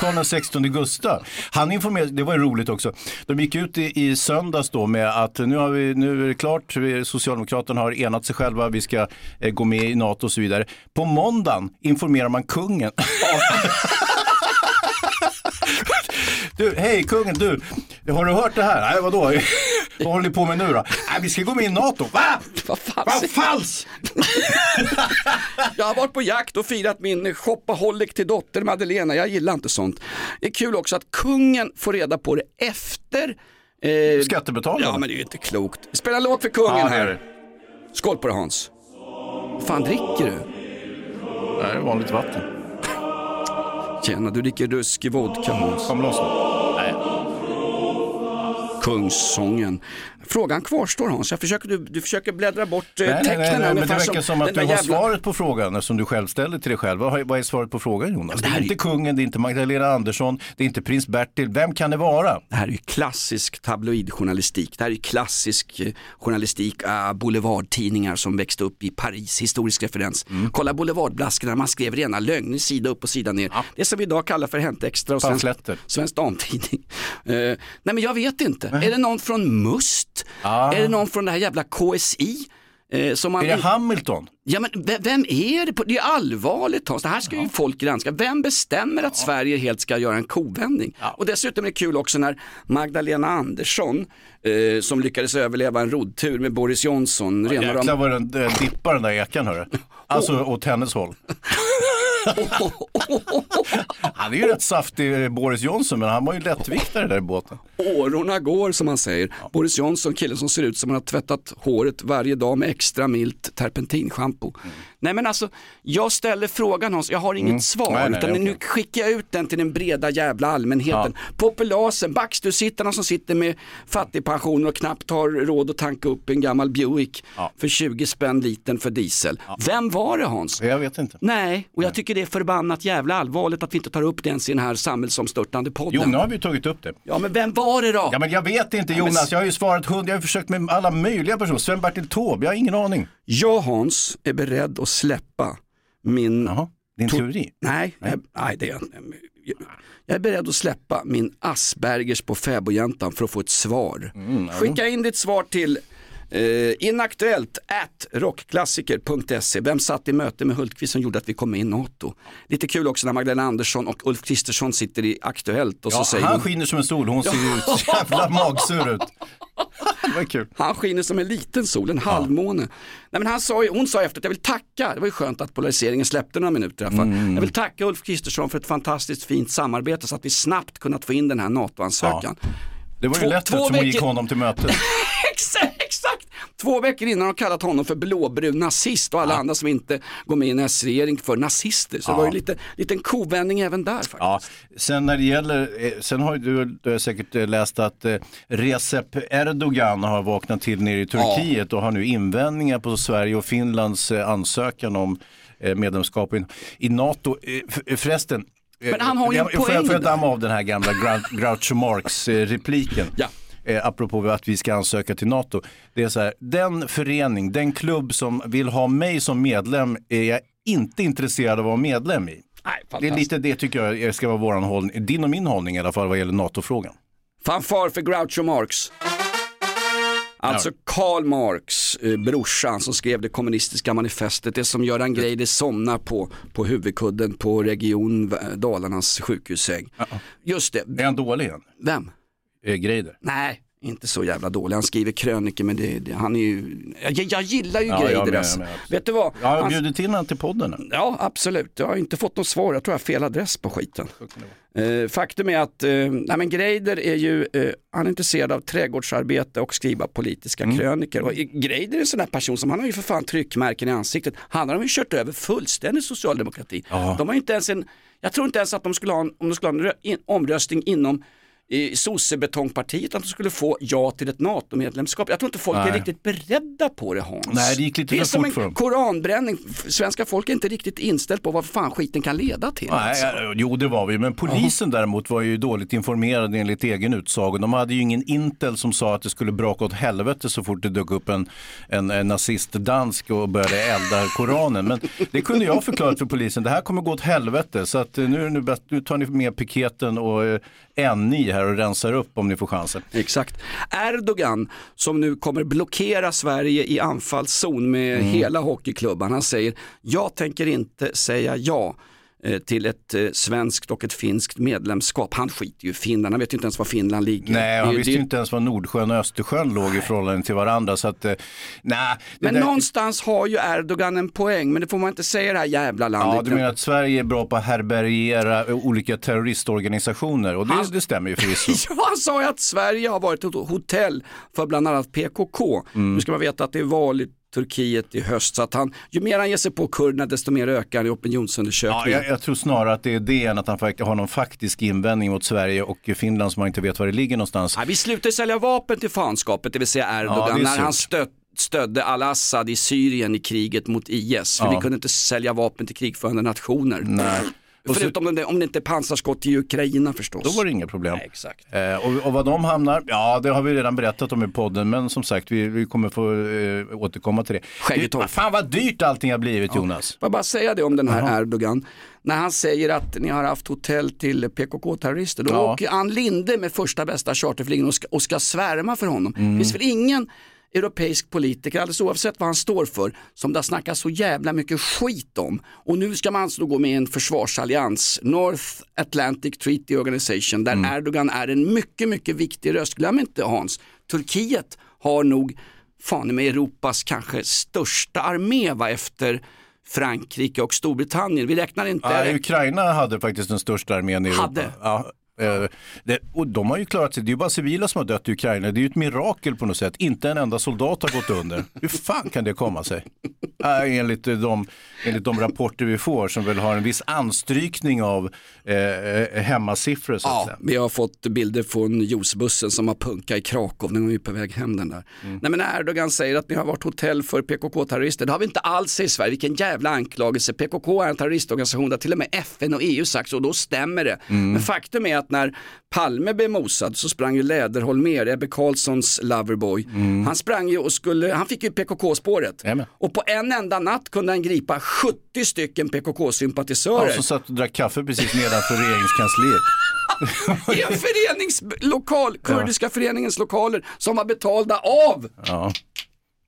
Karl XVI Gustav. Han informerade, det var ju roligt också. De gick ut i, i söndags då med att nu, har vi, nu är det klart, Socialdemokraterna har enat sig själva, vi ska eh, gå med i NATO och så vidare. På måndagen informerar man kungen. *laughs* Du, hej kungen, du, har du hört det här? Nej, vadå? Vad håller ni på med nu då? Nej, vi ska gå med i NATO. Va? Vad falskt! Jag har varit på jakt och firat min shopaholic till dotter Madeleine. Jag gillar inte sånt. Det är kul också att kungen får reda på det efter eh, Skattebetalarna. Ja men det är ju inte klokt. Spela en låt för kungen Ja, det är här. Skål på dig Hans. Vad fan dricker du? Det är vanligt vatten. Tjena, du dricker ruskig vodka Hans. Kom loss nu. Kungssången. Frågan kvarstår Hans. Jag försöker, du, du försöker bläddra bort eh, Nej, nej, tecknen nej, här, nej, men det verkar som att den du har jävla- svaret på frågan som du själv ställer till dig själv. Vad, vad är svaret på frågan Jonas? Det här är inte kungen, det är inte Magdalena Andersson, det är inte prins Bertil. Vem kan det vara? Det här är ju klassisk tabloidjournalistik. Det här är ju klassisk eh, journalistik, äh, boulevardtidningar som växte upp i Paris, historisk referens. Mm. Kolla boulevardblaskorna, man skrev rena lögner sida upp och sida ner. Det som vi idag kallar för Hänt Extra och Svensk, Damtidning. Eh, nej men jag vet inte, är det någon från MUST? Är det någon från det här jävla KSI? Eh, som man Är det Hamilton? Ja men ve- vem är det? på- Det är allvarligt Hans, det här ska ju folk granska. Vem bestämmer att Sverige helt ska göra en kovändning? Och dessutom är det kul också när Magdalena Andersson, eh, som lyckades överleva en roddtur med Boris Johnson, rena Jäklar vad den äh, dippar den där ekan hörru. *laughs* Alltså åt hennes håll. *laughs* Han är ju rätt saftig eh, Boris Johnson men han var ju lättviktare där i båten. Årorna går som man säger. Boris Johnson, killen som ser ut som han har tvättat håret varje dag med extra milt terpentinschampo. Nej men alltså, jag ställer frågan Hans, jag har inget Mm. svar. Nej, nej, utan okej. nu skickar jag ut den till den breda jävla allmänheten. Populasen, backstursittarna som sitter med fattigpensioner och knappt har råd att tanka upp en gammal Buick för 20 spänn liten för diesel. Vem var det Hans? Jag vet inte. Nej, och jag tycker det är förbannat jävla allvarligt att vi inte tar upp det ens i den här samhällsomstörtande podden. Jo, nu har vi tagit upp det. Ja men vem var det då? Ja men jag vet inte Nej, men- Jonas, jag har ju svarat hund, jag har försökt med alla möjliga personer. Sven-Bertil Taube, jag har ingen aning. Jag Hans är beredd att släppa min... din to- teori? Nej, jag, nej det är jag. Jag är beredd att släppa min Aspergers på fäbodjäntan för att få ett svar. Mm, Skicka in ditt svar till eh, inaktuellt at rockklassiker.se. Vem satt i möte med Hultqvist som gjorde att vi kom med i NATO? Lite kul också när Magdalena Andersson och Ulf Kristersson sitter i Aktuellt och Ja, så säger han hon- skiner som en sol, hon ser *laughs* så jävla magsur ut. Det var kul. Han skiner som en liten sol, en halvmåne. Nej, men han sa, hon sa efter att jag vill tacka, det var ju skönt att polariseringen släppte några minuter i alla fall. Mm. Jag vill tacka Ulf Kristersson för ett fantastiskt fint samarbete så att vi snabbt kunnat få in den här NATO-ansökan. Det var ju Två- lätt två eftersom hon gick veckor- honom till mötet. *laughs* exakt! Två veckor innan har de kallat honom för blåbrun nazist och alla andra som inte går med i en S-regering för nazister. Så det Ja. var ju lite, liten kovändning även där faktiskt. Ja, sen när det gäller, eh, sen har du, du har säkert eh, läst att eh, Recep Erdogan har vaknat till nere i Turkiet och har nu invändningar på Sverige och Finlands ansökan om medlemskap i, NATO. Förresten, Men han har ju en jag- får jag- poäng Får jag damma av den här gamla Grou- Groucho Marx-repliken? Ja. Eh, apropå att vi ska ansöka till NATO. Det är så här, den förening, den klubb som vill ha mig som medlem är jag inte intresserad av att vara medlem i. det är lite det tycker jag ska vara våran hållning, din och min hållning i alla fall vad gäller NATO-frågan. Fanfar för Groucho Marx. Alltså Karl Marx, eh, brorsan som skrev det kommunistiska manifestet, det som Göran Greider somnar på, på huvudkudden på Region eh, Dalarnas sjukhussäng. Just det. Är han dålig igen? Vem? Eh, Greider. Nej, inte så jävla dålig. Han skriver krönikor men det, det, han är ju, jag, jag gillar ju Ja, jag Greider med, alltså. jag med. Vet du vad? Ja, jag Han- bjuder till honom till podden. nu. Ja, absolut. Jag har inte fått något svar. Jag tror jag har fel adress på skiten. Eh, faktum är att eh, nej, men Greider är ju, eh, han är intresserad av trädgårdsarbete och skriva politiska Mm. kröniker. Och Greider är en sån där person som, han har ju för fan tryckmärken i ansiktet. Han har de ju kört över fullständigt socialdemokrati. Ja. De har inte ens en, jag tror inte ens att de skulle ha en, om de skulle ha en rö- in, omröstning inom i sossebetongpartiet att de skulle få ja till ett NATO-medlemskap. Jag tror inte folk är Nej. riktigt beredda på det Hans. Nej, det gick lite det är som en för dem. koranbränning. Svenska folk är inte riktigt inställt på vad fan skiten kan leda till. Nej, alltså. ja, jo det var vi, men polisen däremot var ju dåligt informerad enligt egen utsago. De hade ju ingen intel som sa att det skulle braka åt helvete så fort det dök upp en, en, en nazist-dansk och började elda Koranen. Men det kunde jag förklara för polisen, det här kommer gå åt helvete så att eh, nu, är nu, nu tar ni med piketen och eh, NI här och rensar upp om ni får chansen. Exakt. Erdogan som nu kommer blockera Sverige i anfallszon med Mm. hela hockeyklubban. Han säger, jag tänker inte säga ja till ett eh, svenskt och ett finskt medlemskap. Han skiter ju i Finland, han vet ju inte ens var Finland ligger. Nej, han Det- visste det- ju inte ens var Nordsjön och Östersjön låg i förhållande till varandra. Så att, eh, nej, Men där- någonstans har ju Erdogan en poäng, men det får man inte säga i det här jävla landet. Ja, du menar att Sverige är bra på att härbärgera eh, olika terroristorganisationer och det, det stämmer ju förvisso. *laughs* Ja, han sa ju att Sverige har varit ett hotell för bland annat PKK. Mm. Nu ska man veta att det är val i Turkiet i höst, så att han, ju mer han ger sig på kurderna desto mer ökar han i Ja, opinionsundersökningar. jag, jag tror snarare att det är det än att han har någon faktisk invändning mot Sverige och Finland som man inte vet var det ligger någonstans. Nej, vi slutade sälja vapen till fanskapet, det vill säga Ja, Erdogan, är när han stött, stödde al-Assad i Syrien i kriget mot IS. För Ja. vi kunde inte sälja vapen till krigförande nationer. Nej. Och så- Förutom om det, om det inte är pansarskott till Ukraina förstås. Då var det inga problem. Nej, exakt. Eh, och, och vad de hamnar, ja det har vi redan berättat om i podden, men som sagt vi, vi kommer få eh, återkomma till det. Skäggetolv. det. Fan vad dyrt allting har blivit Jonas. Får jag bara säga det om den här Erdogan. När han säger att ni har haft hotell till PKK-terrorister, då Ja. åker Ann Linde med första bästa charterflygning och ska, och ska svärma för honom. Mm. Det finns väl ingen europeisk politiker, alldeles oavsett vad han står för, som det har snackats så jävla mycket skit om. Och nu ska man alltså gå med i en försvarsallians, North Atlantic Treaty Organization, där Mm. Erdogan är en mycket, mycket viktig röst. Glöm inte Hans, Turkiet har nog fan med Europas kanske största armé va, efter Frankrike och Storbritannien. Vi räknar inte... Ja, Ukraina hade faktiskt den största armén i Europa. Hade. Ja, det, och de har ju klarat sig, det är ju bara civila som har dött i Ukraina. Det är ju ett mirakel på något sätt. Inte en enda soldat har gått under. *laughs* Hur fan kan det komma sig? Äh, enligt, eh, de, enligt de rapporter vi får som väl har en viss anstrykning av eh, eh, hemmasiffror så att Ja, säga. vi har fått bilder från juicebussen som har punkat i Krakow, den var ju på väg hem den där. Mm. Nej men Erdogan säger att ni har varit hotell för PKK-terrorister, det har vi inte alls i Sverige, vilken jävla anklagelse. PKK är en terroristorganisation där till och med FN och EU sagt så och då stämmer det. Mm. Men faktum är att när Palme blev mosad så sprang ju Läderholmer, Ebbe Carlssons loverboy, Mm. han sprang ju och skulle, han fick ju PKK-spåret. Och på en enda natt kunde han gripa 70 stycken PKK-sympatisörer. Ja, som satt och drack kaffe precis nedanför regeringskansliet. *laughs* I en föreningslokal, kurdiska föreningens lokaler som var betalda av Ja.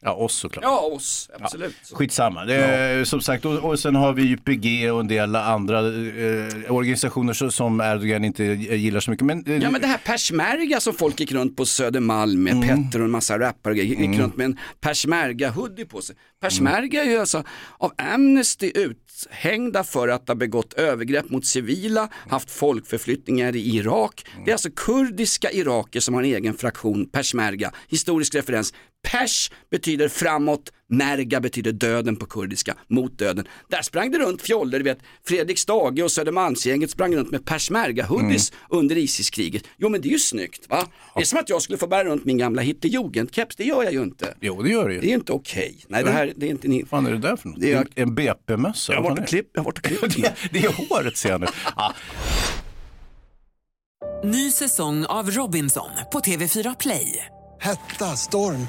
Ja, oss såklart. Ja, oss, absolut. Skitsamma. Det är, Som sagt, och, och sen har vi ju PG och en del andra eh, organisationer så- som Erdogan inte gillar så mycket. Men, eh, Ja men det här persmärga som folk gick runt på Södermalm med, Petter och en massa rappare gick Mm. runt med en persmärga hoodie på sig. Persmärga är ju alltså av Amnesty uthängda för att ha begått övergrepp mot civila, haft folkförflyttningar i Irak. Det är alltså kurdiska iraker som har en egen fraktion, persmärga. Historisk referens. Pers betyder framåt, märga betyder döden på kurdiska, mot döden. Där sprang det runt fjoller, du vet, Fredrik Stage och Södermalmsgänget sprang runt med persmärga hoodies under ISIS-kriget. Jo men det är ju snyggt va? Det är som att jag skulle få bära runt min gamla Hitlerjugend-keps, det gör jag ju inte. Jo det gör det ju. Det är ju inte okej. Nej det här, det är inte ni. Vad fan är det där för något? Det är- En BP-mössa? Jag har varit och klippt, jag har varit och klippt. *laughs* är det? det är håret ser jag nu. Ny säsong av Robinson på TV4 Play. Hetta, storm,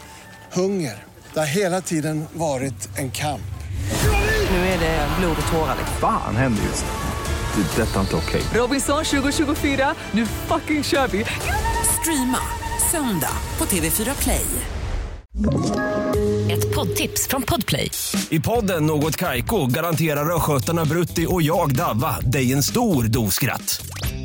hunger. Det har hela tiden varit en kamp. Nu är det blod och tårar. Fan händer just nu. Det. är Detta är inte okej. Robinson 2024, nu fucking kör vi! Streama söndag på TV4 Play. Ett poddtips från Podplay. I podden Något Kaiko garanterar östgötarna Brutti och jag, Davva, dig en stor dos skratt.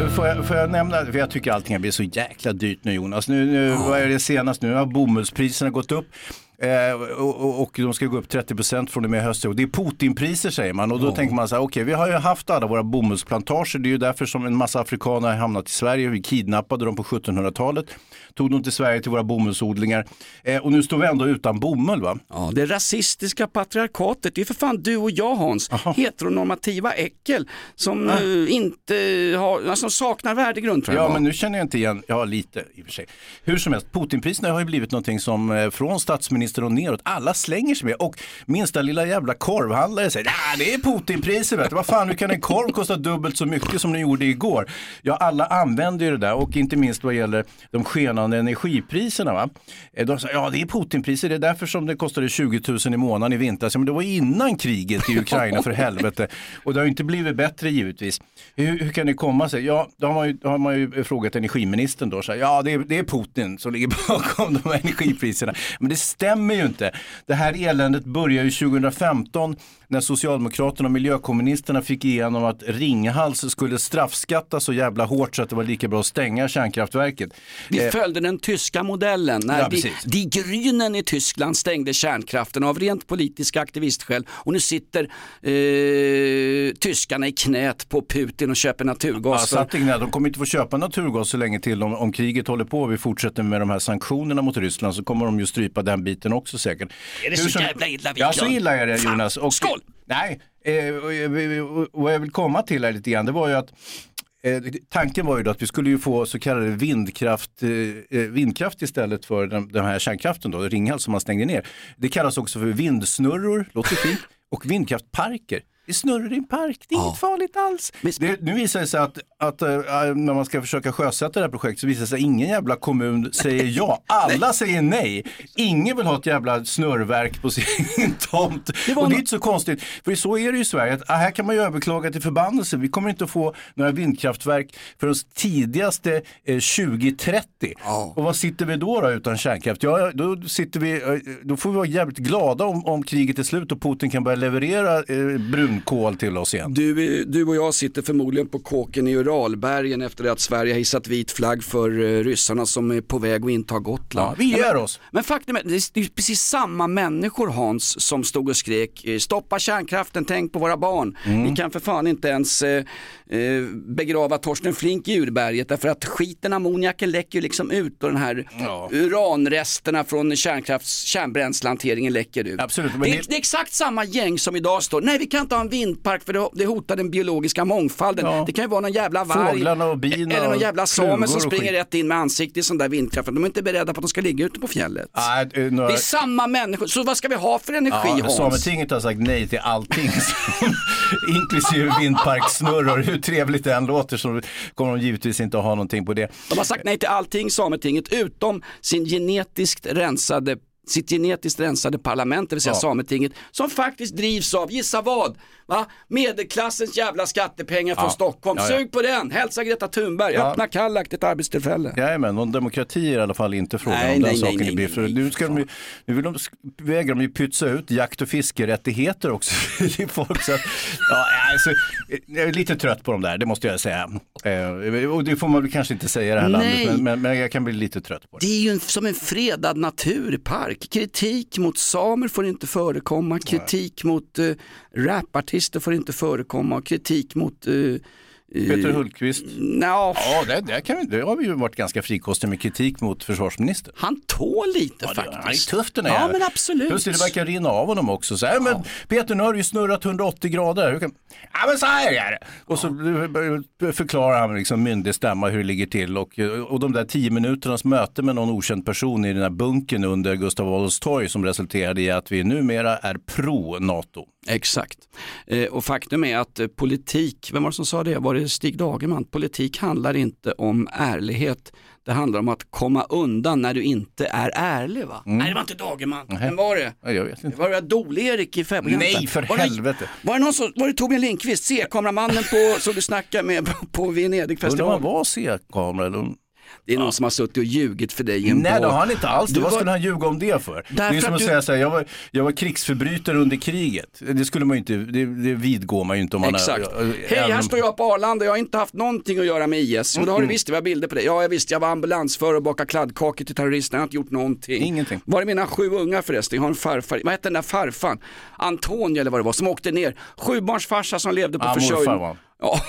Eh, får jag, får jag nämna, för jag tycker allting har blivit så jäkla dyrt nu Jonas. Nu, nu, Vad är det senast nu? har bomullspriserna gått upp. Eh, och, de ska gå upp 30% från och med hösten. Det är Putinpriser säger man. Och då Ja. tänker man så här, okej vi har ju haft alla våra bomullsplantager. Det är ju därför som en massa afrikaner har hamnat i Sverige. Vi kidnappade dem på 1700-talet. Tog dem till Sverige till våra bomullsodlingar. Eh, och nu står vi ändå utan bomull va? Ja, det rasistiska patriarkatet, det är för fan du och jag Hans, heteronormativa äckel som eh, inte har, alltså, saknar värdegrund tror jag. Ja, men nu känner jag inte igen, ja lite i och för sig. Hur som helst, Putinpriserna har ju blivit någonting som eh, från statsminister och neråt, alla slänger sig med. Och minsta lilla jävla korvhandlare säger, ja det är Putinpriser. Vad fan, hur kan en korv kosta dubbelt så mycket som den gjorde igår? Ja, alla använder ju det där och inte minst vad gäller de skenande energipriserna. Va? Eh, de säger, ja det är Putinpriser, det är därför som det kostade 20 000 i månaden i vintras. Men det var innan kriget i Ukraina för helvete. Och det har inte blivit bättre givetvis. Hur, hur kan det komma sig? Ja, då har man ju, då har man ju frågat energiministern då. Så här, ja, det är, det är Putin som ligger *laughs* bakom de här energipriserna. Men det stämmer ju inte. Det här eländet börjar ju 2015 när Socialdemokraterna och miljökommunisterna fick igenom att Ringhals skulle straffskattas så jävla hårt så att det var lika bra att stänga kärnkraftverket. Vi Eh, följde den tyska modellen när Ja, die, die Grünen i Tyskland stängde kärnkraften av rent politiska aktivistskäl och nu sitter eh, tyskarna i knät på Putin och köper Ja, naturgas. för- i knät. de kommer inte få köpa naturgas så länge till om, om kriget håller på och vi fortsätter med de här sanktionerna mot Ryssland så kommer de ju strypa den biten också säkert. Är det så som- jävla illa, Ja, så illa är det Jonas. Och, skål! Nej, eh, vad jag vill komma till här lite grann, det var ju att Eh, tanken var ju då att vi skulle ju få så kallade vindkraft, eh, eh, vindkraft istället för den, den här kärnkraften då, Ringhals som man stängde ner. Det kallas också för vindsnurror, låter fint, *laughs* och vindkraftparker. Det snurrar i en park, det är inget farligt alls. Det, nu visar det sig att, att eh, när man ska försöka sjösätta det här projektet så visar det sig att ingen jävla kommun säger ja. *laughs* Alla säger nej. Ingen vill ha ett jävla snurrverk på sin *laughs* tomt. och det är inte så konstigt, för så är det ju i Sverige. Att, ah, här kan man ju överklaga till förbannelse. Vi kommer inte att få några vindkraftverk förrän tidigaste eh, 2030. Och vad sitter vi då, då utan kärnkraft? Ja, då, sitter vi, eh, då får vi vara jävligt glada om, om kriget är slut och Putin kan börja leverera eh, brunkol till oss igen. Du, du och jag sitter förmodligen på kåken i Uralbergen efter att Sverige har hissat vit flagg för eh, ryssarna som är på väg att inta Gotland. Ja, vi ger men, oss. Men faktum är, det är precis samma människor Hans som stod och skrek eh, stoppa kärnkraften, tänk på våra barn. Mm. Ni kan för fan inte ens eh, eh, begrava Torsten Flink i urberget därför att skiten, ammoniaken läcker ju liksom ut och den här uranresterna från kärnkrafts, kärnbränslehanteringen läcker ut. Absolut, men det, är, det är exakt samma gäng som idag står, nej vi kan inte ha en vindpark för det, hotar den biologiska mångfalden. Ja. Det kan ju vara någon jävla varg Fåglarna och bina eller någon jävla same som springer rätt in med ansiktet i sån där vindkraft. De är inte beredda på att de ska ligga ute på fjället. Nej, eh, några... Det är samma människor, så vad ska vi ha för energi Ja, Hans? Sametinget har sagt nej till allting, *laughs* inklusive vindparkssnurror. Hur trevligt det än låter så kommer de givetvis inte att ha någonting på det. De har sagt nej till allting, Sametinget, utom sin genetiskt rensade sitt genetiskt rensade parlament, det vill säga Ja. Sametinget, som faktiskt drivs av, gissa vad? Va? Medelklassens jävla skattepengar från Ja. Stockholm. Ja, ja. Sug på den, hälsa Greta Thunberg, Ja. öppna Kallak, ett arbetstillfälle. Jajamän, någon demokrati är i alla fall inte frågan Nej, om den nej, nej, saken nej, nej, nej, Nu, ska de ju, nu vill de, vägrar de ju pytsa ut jakt och fiskerättigheter också *laughs* till folk. Så ja, alltså, jag är lite trött på dem där, det måste jag säga. Eh, och det får man väl kanske inte säga i det här Nej. landet, men, men, jag kan bli lite trött på det. Det är ju en, som en fredad naturpark. Kritik mot samer får inte förekomma, kritik mot uh, rapartister får inte förekomma och kritik mot eh, Peter Hultqvist. Ja, Ja, det, det, kan det har vi ju varit ganska frikostiga med kritik mot försvarsministern. han tål lite Ja, faktiskt. Han är tuff den här Ja men absolut. Plus det verkar rinna av honom också. Så här, men Peter nu har du ju snurrat 180 grader. Hur kan... Ja men så här är det. Och så eh, förklarar han liksom myndig stämma hur det ligger till. Och, och de där tio minuternas möte med någon okänd person i den här bunken under Gustav Adolfs torg som resulterade i att vi numera är pro-NATO. Exakt. Eh, och faktum är att eh, politik, vem var det som sa det? Var det Stig Dagerman? Politik handlar inte om ärlighet. Det handlar om att komma undan när du inte är ärlig va? Nej det var inte Dagerman. Vem var det? Ja, jag vet inte. Var det Dol-Erik i Fäbodjäntan? Nej för var det, helvete. Var det någon som, var det Torbjörn Lindqvist, C-kameramannen på, som du snackade med på Undrar om Venedigfestivalen? han var C-kamera eller Det är någon som har suttit och ljugit för dig Nej bar. det har han inte alls. Du Vad var- skulle han ljuga om det för? Det är Därför som att du- säga så här, jag var, jag var krigsförbrytare under kriget. Det skulle man inte, det, det vidgår man ju inte om man Exakt. har... Hej, även här står jag på Arlanda, jag har inte haft någonting att göra med IS. Jo, det har du Mm. visst, vi har bilder på det. Ja, jag visste, jag var ambulansförare och bakade kladdkakor till terrorister, jag har inte gjort någonting. Ingenting. Var är mina sju ungar förresten? Jag har en farfar, vad hette den där farfan? Antonio eller vad det var, som åkte ner. Sjubarnsfarsa som levde på Ja, morfar försörjning. Ja,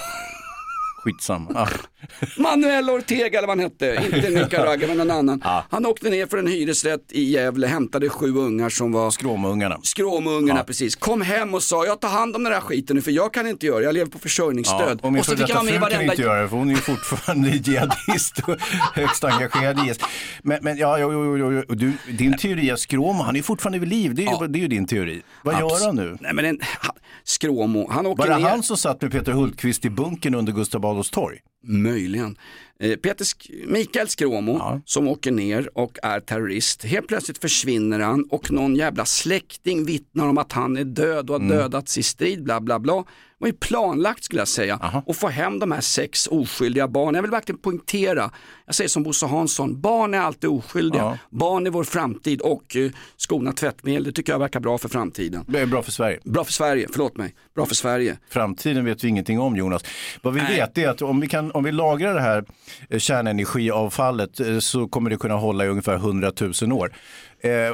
Skitsamma. Ja. *laughs* Manuel Ortega eller vad han hette, inte *laughs* Nicaragua men någon annan. Han åkte ner för en hyresrätt i Gävle, hämtade sju ungar som var Skråmungarna. Skråmungarna Ja. precis. Kom hem och sa, jag tar hand om den här skiten nu för jag kan inte göra det, jag lever på försörjningsstöd. och min före detta fru kan varenda... inte göra det för hon är ju fortfarande *laughs* jihadist och högst engagerad i IS. Men, men ja, jo, jo, jo, jo. Du, din teori är Skråmo, han är fortfarande vid liv. Det är, ju, det är ju din teori. Vad Abs- gör han nu? Nej men en, han, Skråmo, han åker Var det ner. han som satt med Peter Hultqvist i bunkern under Gustav Adolfs torg? Möjligen. Eh, Peter Sk- Mikael Skråmo som åker ner och är terrorist. Helt plötsligt försvinner han och någon jävla släkting vittnar om att han är död och har Mm. dödats i strid, bla bla bla. Det var ju planlagt skulle jag säga. Och få hem de här sex oskyldiga barnen. Jag vill verkligen poängtera, jag säger som Bosse Hansson, barn är alltid oskyldiga. Ja. Barn är vår framtid och eh, skona tvättmedel, det tycker jag verkar bra för framtiden. Det är bra för Sverige. Bra för Sverige, förlåt mig. Bra för Sverige. Framtiden vet vi ingenting om Jonas. Vad vi vet är att om vi, kan, om vi lagrar det här eh, kärnenergiavfallet eh, så kommer det kunna hålla i ungefär 100 000 år.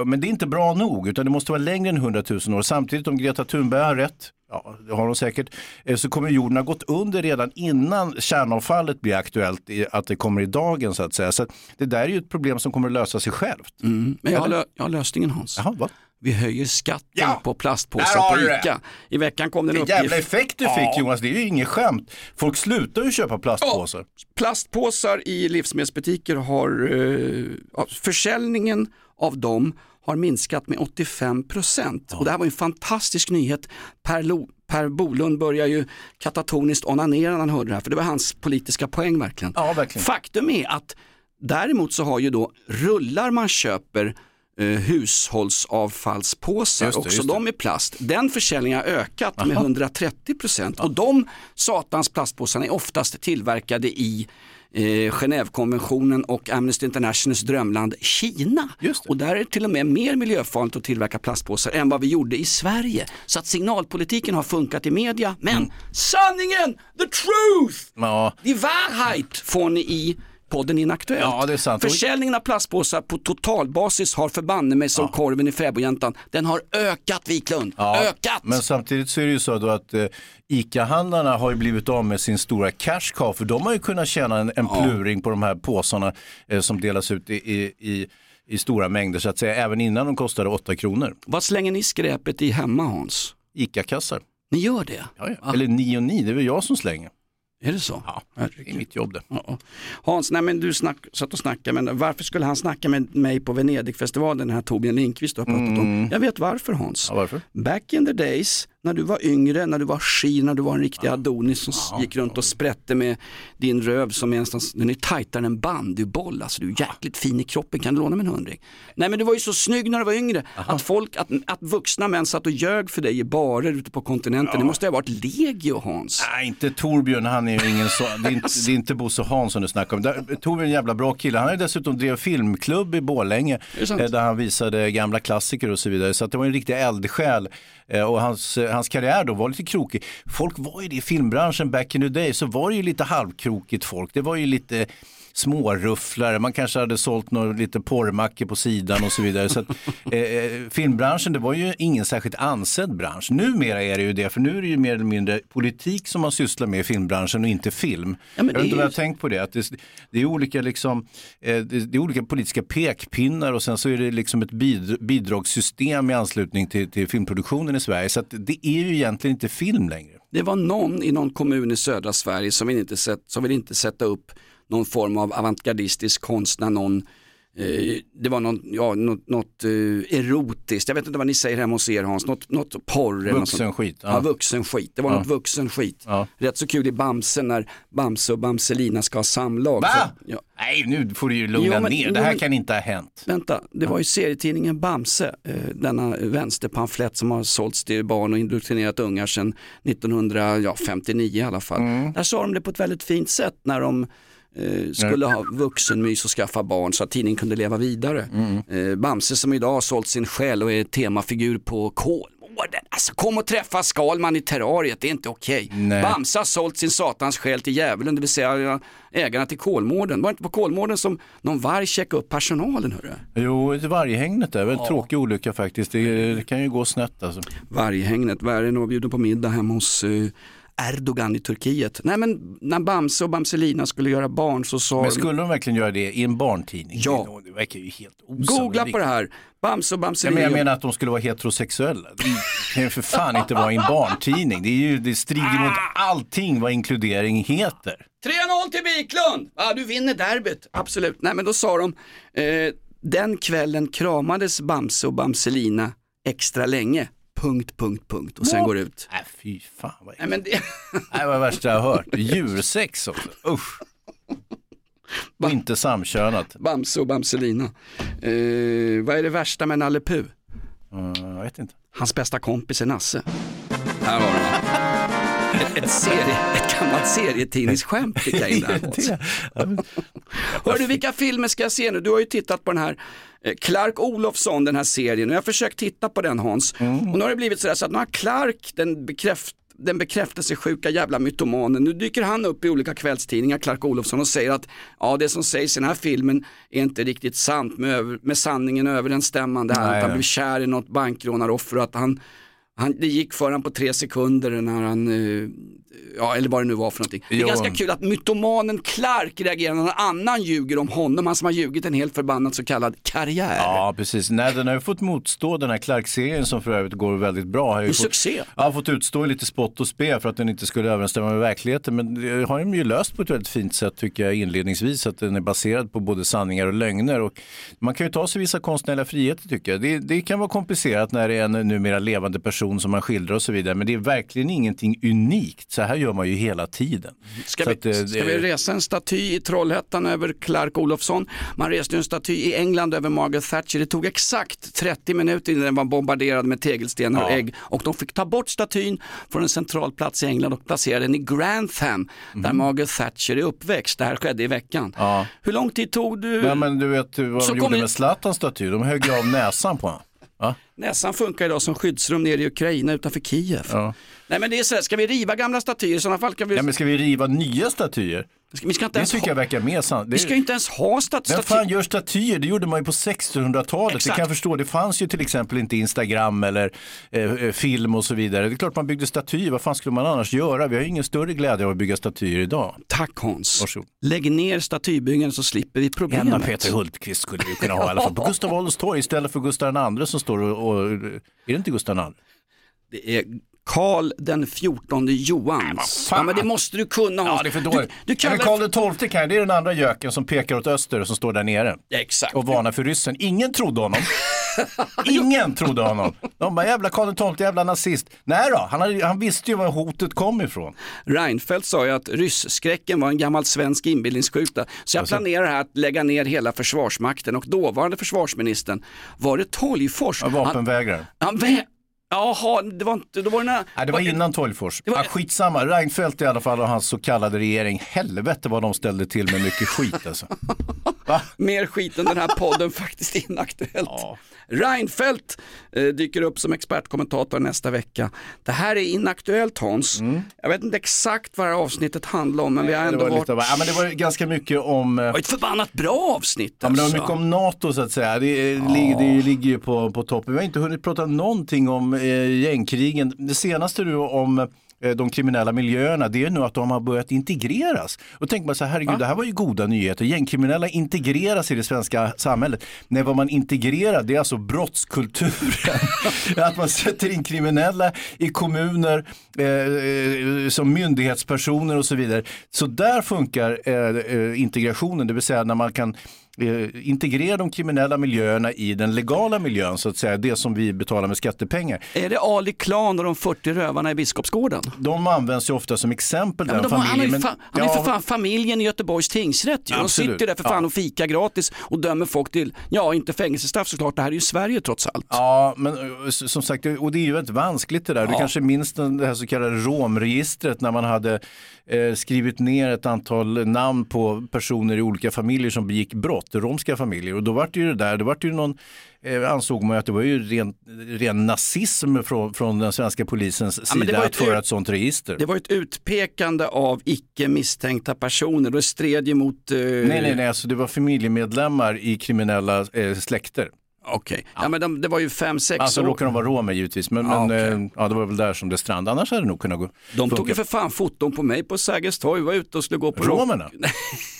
Men det är inte bra nog utan det måste vara längre än 100 000 år. Samtidigt om Greta Thunberg har rätt, ja det har hon säkert, eh, så kommer jorden ha gått under redan innan kärnavfallet blir aktuellt, i- att det kommer i dagen så att säga. Så det där är ju ett problem som kommer att lösa sig självt. Men jag har, lö- jag har lösningen Hans. Jaha, va? Vi höjer skatten Ja, på plastpåsar på. ICA. I veckan kom det en uppgift. jävla effekt du fick Ja. Jonas, det är ju inget skämt. Folk slutar ju köpa plastpåsar. Plastpåsar i livsmedelsbutiker har, eh, ja, försäljningen av dem har minskat med 85 procent. Och det här var en fantastisk nyhet. Per, Lo, per Bolund börjar ju katatoniskt onanera när han hörde det här, för det var hans politiska poäng verkligen. Ja, verkligen. Faktum är att däremot så har ju då rullar man köper eh, hushållsavfallspåsar, Just det, också de i plast. Den försäljningen har ökat med 130 procent och de satans plastpåsarna är oftast tillverkade i eh, Genèvekonventionen och Amnesty Internationals drömland Kina. Och där är det till och med mer miljöfarligt att tillverka plastpåsar än vad vi gjorde i Sverige. Så att signalpolitiken har funkat i media, men Mm. sanningen, the truth, Ja. die Wahrheit får ni i podden Inaktuellt. Ja, det är sant. Försäljningen av plastpåsar på totalbasis har förbanne mig som korven i fäbodjäntan. Den har ökat Wiklund, ökat! Men samtidigt så är det ju så att eh, ICA-handlarna har ju blivit av med sin stora cash cow för de har ju kunnat tjäna en, en pluring på de här påsarna eh, som delas ut i, i, i, i stora mängder så att säga, även innan de kostade 8 kronor. Vad slänger ni skräpet i hemma Hans? ICA-kassar. Ni gör det? Ja, ja. Eller ni och ni, det är väl jag som slänger. Är det så? Ja, det är mitt jobb det. Ja. Hans, nej men du snack, satt och snackade, men varför skulle han snacka med mig på Venedigfestivalen, den här Torbjörn Lindqvist du har pratat om? Jag vet varför Hans. Mm. Ja, varför? Back in the days, när du var yngre, när du var ski, när du var en riktig Adonis som gick runt och sprätte med din röv som är nästan, den är tajtare än bandyboll, alltså du är jäkligt fin i kroppen, kan du låna mig en hundring? Nej men du var ju så snygg när du var yngre, att folk, att, att vuxna män satt och ljög för dig i barer ute på kontinenten, det måste ha varit legio Hans. Nej, inte Torbjörn, han är ju ingen så, det är inte, det är inte Bosse Hansson du snackar om. Där, Torbjörn är en jävla bra kille, han har ju dessutom drev filmklubb i Borlänge eh, där han visade gamla klassiker och så vidare. Så att det var en riktig eldsjäl Eh, och hans, eh, hans karriär då var lite krokig. Folk var ju det i filmbranschen back in the day så var det ju lite halvkrokigt folk. Det var ju lite smårufflare, man kanske hade sålt några lite porrmackor på sidan och så vidare. Så att, *laughs* eh, eh, filmbranschen, det var ju ingen särskilt ansedd bransch. Numera är det ju det, för nu är det ju mer eller mindre politik som man sysslar med i filmbranschen och inte film. Ja, jag vet inte vad jag har tänkt på det, att det, det, är olika liksom, eh, det, det är olika politiska pekpinnar och sen så är det liksom ett bid, bidragssystem i anslutning till, till filmproduktionen i Sverige. Så det är ju egentligen inte film längre. Det var någon i någon kommun i södra Sverige som vill inte, sätt, som vill inte sätta upp någon form av avantgardistisk konst när någon eh, det var någon, ja, något, något eh, erotiskt, jag vet inte vad ni säger hemma hos er Hans, något, något porr. Vuxenskit, Ja. ja. vuxenskit. Det var Ja. något vuxenskit. Ja. Rätt så kul i Bamse när Bamse och Bamselina ska ha samlag. Va? Så, ja. Nej, nu får du ju lugna Jo, men- ner. Det här men- kan inte ha hänt. Vänta, det var ju serietidningen Bamse, eh, denna vänsterpamflett som har sålts till barn och indoktrinerat ungar sedan 1959 i alla fall. Mm. Där sa de det på ett väldigt fint sätt när de eh, skulle ha vuxenmys och skaffa barn så att tidningen kunde leva vidare. Eh, Bamse som idag har sålt sin själ och är temafigur på Kolmården. Alltså kom och träffa Skalman i terrariet, det är inte okej. Nej. Bamse har sålt sin satans själ till djävulen, det vill säga ägarna till Kolmården. Var det inte på Kolmården som någon varg checkade upp personalen? Hörru? Jo, varghägnet där, väldigt tråkig olycka faktiskt. Det, det kan ju gå snett alltså. Varghägnet, vargen var bjuden på middag hemma hos eh, Erdogan i Turkiet. Nej men när Bamse och Bamselina skulle göra barn så sa Men skulle de verkligen göra det i en barntidning? Ja. Det verkar ju helt Googla osannolikt. på det här. Bamse och Ja, Bamselina. men jag menar att de skulle vara heterosexuella. Det kan ju för fan inte vara i en barntidning. Det, är ju, det strider mot allting vad inkludering heter. 3-0 till Wiklund! Ja, du vinner derbyt, absolut. Nej men då sa de, eh, den kvällen kramades Bamse och Bamselina extra länge. Punkt, punkt, punkt. Och sen går ut. Nej fy fan vad Nej, men det... Nej, vad värsta jag har hört. *laughs* Djursex också. Usch. Och inte samkönat. Bamse och Bamselina. Eh, vad är det värsta med Nalle Puh? jag vet inte. Hans bästa kompis är Nasse. Här var det. Ett, serie, ett gammalt serietidningsskämt fick jag in där. Hör du, vilka filmer ska jag se nu? Du har ju tittat på den här eh, Clark Olofsson, den här serien. Och jag har försökt titta på den Hans. Och nu har det blivit sådär så att nu har Clark, den bekräft den bekräftelsesjuka jävla mytomanen. Nu dyker han upp i olika kvällstidningar, Clark Olofsson, och säger att ja, det som sägs i den här filmen är inte riktigt sant med, över, med sanningen överensstämmande. Här, att han blev kär i något bankrånaroffer och att han, han, det gick för honom på tre sekunder när han, eh, ja eller vad det nu var för någonting. Det är Jo. ganska kul att mytomanen Clark reagerar när någon annan ljuger om honom, han som har ljugit en helt förbannad så kallad karriär. Ja, precis. Nej, den har ju fått motstå den här Clark-serien som för övrigt går väldigt bra. Har En fått, succé. Ja, fått utstå lite spott och spe för att den inte skulle överensstämma med verkligheten. Men det har de ju löst på ett väldigt fint sätt tycker jag inledningsvis. Att den är baserad på både sanningar och lögner. Och man kan ju ta sig vissa konstnärliga friheter tycker jag. Det, det kan vara komplicerat när det är en numera levande person som man skildrar och så vidare. Men det är verkligen ingenting unikt. Så här gör man ju hela tiden. Ska, vi, att, eh, ska det- vi resa en staty i Trollhättan över Clark Olofsson? Man reste en staty i England över Margaret Thatcher. Det tog exakt 30 minuter innan den var bombarderad med tegelstenar och Ja. ägg. Och de fick ta bort statyn från en central plats i England och placera den i Grantham där Margaret Thatcher är uppväxt. Det här skedde i veckan. Ja. Hur lång tid tog du? Ja, men du vet vad de gjorde med Zlatans staty? De högg av näsan på honom. Ja. Näsan funkar idag som skyddsrum nere i Ukraina utanför Kiev. Ja. Nej men det är så här, ska vi riva gamla statyer i sådana fall kan vi... Ja, men ska vi riva nya statyer? Vi ska inte Det ens tycker ha... jag verkar mer sant. Vi ska inte ens ha stat- Vem fan gör statyer? Det gjorde man ju på 1600-talet. Det kan jag förstå. Det fanns ju till exempel inte Instagram eller eh, eh, film och så vidare. Det är klart man byggde statyer. Vad fan skulle man annars göra? Vi har ju ingen större glädje av att bygga statyer idag. Tack Hans. Varsågod. Lägg ner statybyggandet så slipper vi problemet. Av Peter Hultqvist skulle vi kunna ha i alla fall. På *laughs* Gustav Adolfs torg istället för Gustav II som står och, och... Är det inte Gustav II? Det är Karl den 14 Johans. Ja, men det måste du kunna Hans. Ja, det är för dåligt. Du, du kallar... Karl XII kan jag, det är den andra göken som pekar åt öster och som står där nere. Ja, exakt. Och varnar för ryssen. Ingen trodde honom. *laughs* Ingen trodde honom. De bara jävla Karl XII, jävla nazist. Nej då, han, hade, han visste ju var hotet kom ifrån. Reinfeldt sa ju att rysskräcken var en gammal svensk inbillningssjuka. Så jag Alltså. planerar här att lägga ner hela försvarsmakten och dåvarande försvarsministern var det Tolgfors. Ja, vapenvägrare. Han, han vä- Jaha, det var inte, då var det när... Nej, det var innan Tolgfors. Var- Ja, skitsamma, Reinfeldt i alla fall och hans så kallade regering. Helvete vad de ställde till med mycket skit alltså. *laughs* Mer skit än den här podden faktiskt inaktuellt. Reinfeldt eh, dyker upp som expertkommentator nästa vecka. Det här är inaktuellt Hans. Jag vet inte exakt vad det här avsnittet handlar om men vi har Mm. Det ändå var, varit... av- ja, men det var ganska mycket om... eh, Det var ett förbannat bra avsnitt Ja, men det var alltså. mycket om NATO så att säga. Det, är- ligger- det ligger ju på, på toppen. Vi har inte hunnit prata någonting om eh, gängkrigen. Det senaste nu om de kriminella miljöerna, det är nu att de har börjat integreras. Och tänker man så här, herregud, det här var ju goda nyheter. Gängkriminella integreras i det svenska samhället. Nej, vad man integrerar, det är alltså brottskulturen. *laughs* att man sätter in kriminella i kommuner eh, eh, som myndighetspersoner och så vidare. Så där funkar eh, eh, integrationen, det vill säga när man kan eh, integrera de kriminella miljöerna i den legala miljön, så att säga, det som vi betalar med skattepengar. Är det Ali Klan och de 40 rövarna i Biskopsgården? De används ju ofta som exempel. Ja, den de har, han är familjen, fa- han är Ja, för fan familjen i Göteborgs tingsrätt. ju. De sitter där för fan ja. och fika gratis och dömer folk till, ja inte fängelsestraff såklart, det här är ju Sverige trots allt. Ja, men eh, som sagt, och det är ju väldigt vanskligt det där. Du Ja. kanske minns det här så kallade romregistret när man hade eh, skrivit ner ett antal namn på personer i olika familjer som begick brott, romska familjer. Och då var det ju det där, då var det ju någon, eh, ansåg man att det var ju ren, ren nazism från, från den svenska polisens Ja, sida att föra ett sånt register. Det var ett utpekande av icke misstänkta personer, det stred ju mot... eh, Nej, nej, nej, alltså det var familjemedlemmar i kriminella eh, släkter. Okej, ja. men de, det var ju fem, sex Alltså år. råkar de vara romer givetvis, men, Ja, men okej. eh, ja, det var väl där som det strandade. Annars hade det nog kunnat gå. De tog funka. ju för fan foton på mig på Sergels torg, var ute och skulle gå på rock- *laughs*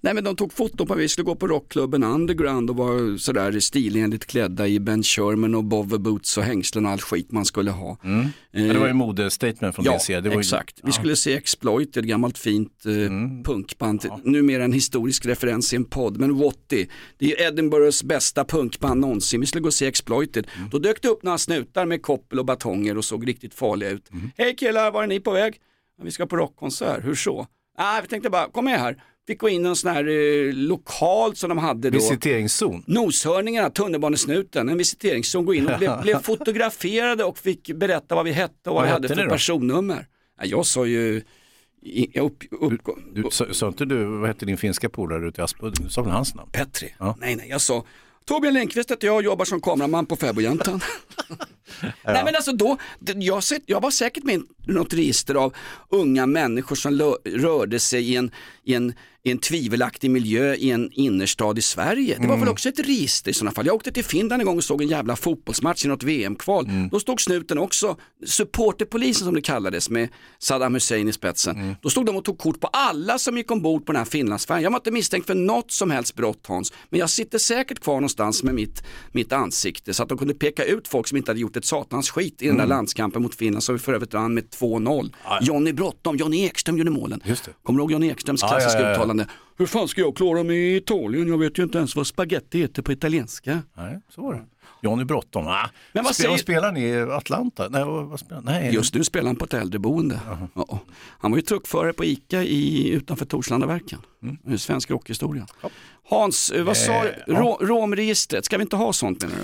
Nej men de tog foton på mig, vi skulle gå på rockklubben Underground och var sådär stilenligt klädda i Ben Sherman och Bover Boots och hängslen och all skit man skulle ha. Mm. Eh, Ja, det var ju modestatement från ja, sida. Det var ju- exakt. Vi ja. skulle se Exploit, ett gammalt fint eh, Mm. punkband, numera en historisk referens i en podd, men Watty, det är ju Edinburghs bästa punkband någonsin. Vi skulle gå och se Exploited. Mm. Då dök det upp några snutar med koppel och batonger och såg riktigt farliga ut. Mm. Hej killar, var är ni på väg? "Ja, Vi ska på rockkonsert, hur så? Nej, vi tänkte bara, kom med här. Fick gå in i en sån här eh, lokal som de hade då. Visiteringszon. Noshörningarna, tunnelbanesnuten, en visiteringszon, gå in och blev, *laughs* blev fotograferade och fick berätta vad vi hette och vad Vad vi hade för personnummer. Ja, jag sa ju, jag upp, upp, Du, sa, sa inte du, vad hette din finska polare ute i Aspudden? Du sa väl hans namn? Petri. Ja. Nej, nej, jag sa Torbjörn Lindqvist heter jag och jobbar som kameraman på Fäbodjäntan. *laughs* *laughs* Nej men alltså då, jag, jag var säkert med i något register av unga människor som rörde sig i en, i, en, i en tvivelaktig miljö i en innerstad i Sverige. Det var Mm. väl också ett register i sådana fall. Jag åkte till Finland en gång och såg en jävla fotbollsmatch i något VM-kval. Mm. Då stod snuten också, supporterpolisen som det kallades med Saddam Hussein i spetsen. Mm. Då stod de och tog kort på alla som gick ombord på den här Finlandsfärjan. Jag var inte misstänkt för något som helst brott Hans, men jag sitter säkert kvar någonstans med mitt, mitt ansikte så att de kunde peka ut folk som inte hade gjort ett satans skit i den där Mm. landskampen mot Finland som vi för övrigt vann med 2-0. Johnny Bråttom, Johnny Ekström gjorde målen. Kommer du ihåg Johnny Ekströms klassiska ja. Uttalande? Hur fan ska jag klara mig i Italien? Jag vet ju inte ens vad spaghetti heter på italienska. Nej, så var det. Johnny Bråttom. Ah. Men vad Spelar, säger- spelar ni i Atlanta? Nej, vad, spelar Nej, Just nu spelar han på ett äldreboende. Ja. Han var ju truckförare på ICA i, utanför Torslandaverken. Mm. Svensk rockhistoria. Hans, eh, vad sa Eh, du? ja. Romregistret, ska vi inte ha sånt menar du?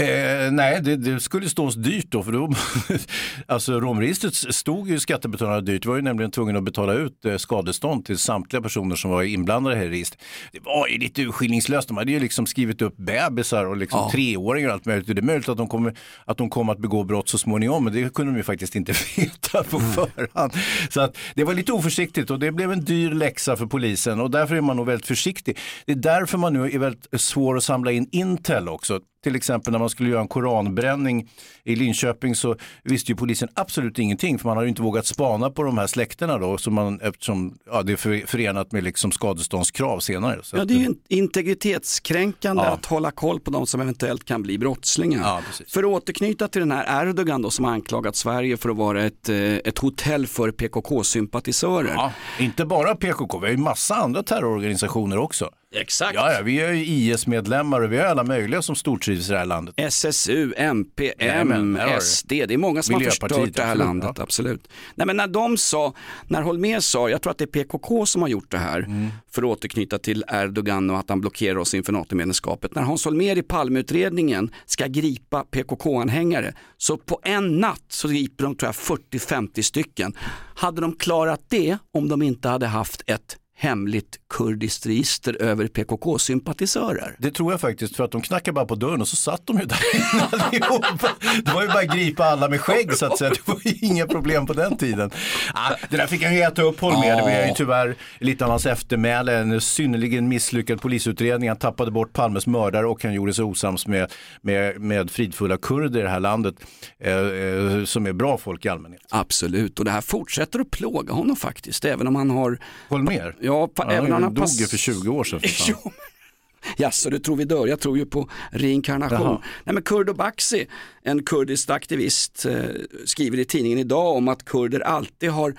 Eh, nej, det, det skulle stå oss dyrt då. För då *laughs* alltså romregistret stod ju skattebetalarna dyrt. Vi var ju nämligen tvungna att betala ut eh, skadestånd till samtliga personer som var inblandade här i registret. Det var ju lite urskillningslöst. De hade ju liksom skrivit upp bebisar och liksom Ja. treåringar och allt möjligt. Det är möjligt att de kommer att, de kommer att begå brott så småningom, men det kunde de ju faktiskt inte *laughs* veta på förhand. Så att det var lite oförsiktigt och det blev en dyr läxa för polisen och därför är man nog väldigt försiktig. Det är därför man nu är väldigt svår att samla in Intel också. Till exempel när man skulle göra en koranbränning i Linköping så visste ju polisen absolut ingenting för man har ju inte vågat spana på de här släkterna då så man, eftersom ja, det är för, förenat med liksom skadeståndskrav senare. Så Ja, det är ju in- integritetskränkande Ja. att hålla koll på de som eventuellt kan bli brottslingar. Ja, för att återknyta till den här Erdogan då som anklagat Sverige för att vara ett, eh, ett hotell för PKK-sympatisörer. Ja, inte bara PKK, vi har ju massa andra terrororganisationer också. Exakt. Ja, ja, vi är ju IS-medlemmar och vi har alla möjliga som stortrivs i det här landet. SSU, MP, M, du. SD, det är många som har förstört det här absolut, landet, ja. absolut. Nej men när de sa, när Holmér sa, jag tror att det är PKK som har gjort det här, Mm. för att återknyta till Erdogan och att han blockerar oss inför NATO-medlemskapet. När Hans Holmér i Palmeutredningen ska gripa PKK-anhängare, så på en natt så griper de tror jag 40-50 stycken. Hade de klarat det om de inte hade haft ett hemligt kurdiskt register över PKK-sympatisörer? Det tror jag faktiskt, för att de knackade bara på dörren och så satt de ju där inne allihopa. Det var ju bara att gripa alla med skägg så att säga. Det var ju inga problem på den tiden. Ah, det där fick han ju äta upp Holmér. Det var ju tyvärr lite av hans eftermäle. En synnerligen misslyckad polisutredning. Han tappade bort Palmes mördare och han gjorde sig osams med, med, med fridfulla kurder i det här landet. Eh, eh, som är bra folk i allmänhet. Absolut, och det här fortsätter att plåga honom faktiskt, även om han har... Holmér? Ja, Ja, även han har dog ju för 20 år sedan. För fan. *laughs* Jaså, du tror vi dör? Jag tror ju på reinkarnation. Jaha. Nej, men Kurdo Baxi, en kurdisk aktivist, eh, skriver i tidningen idag om att kurder alltid har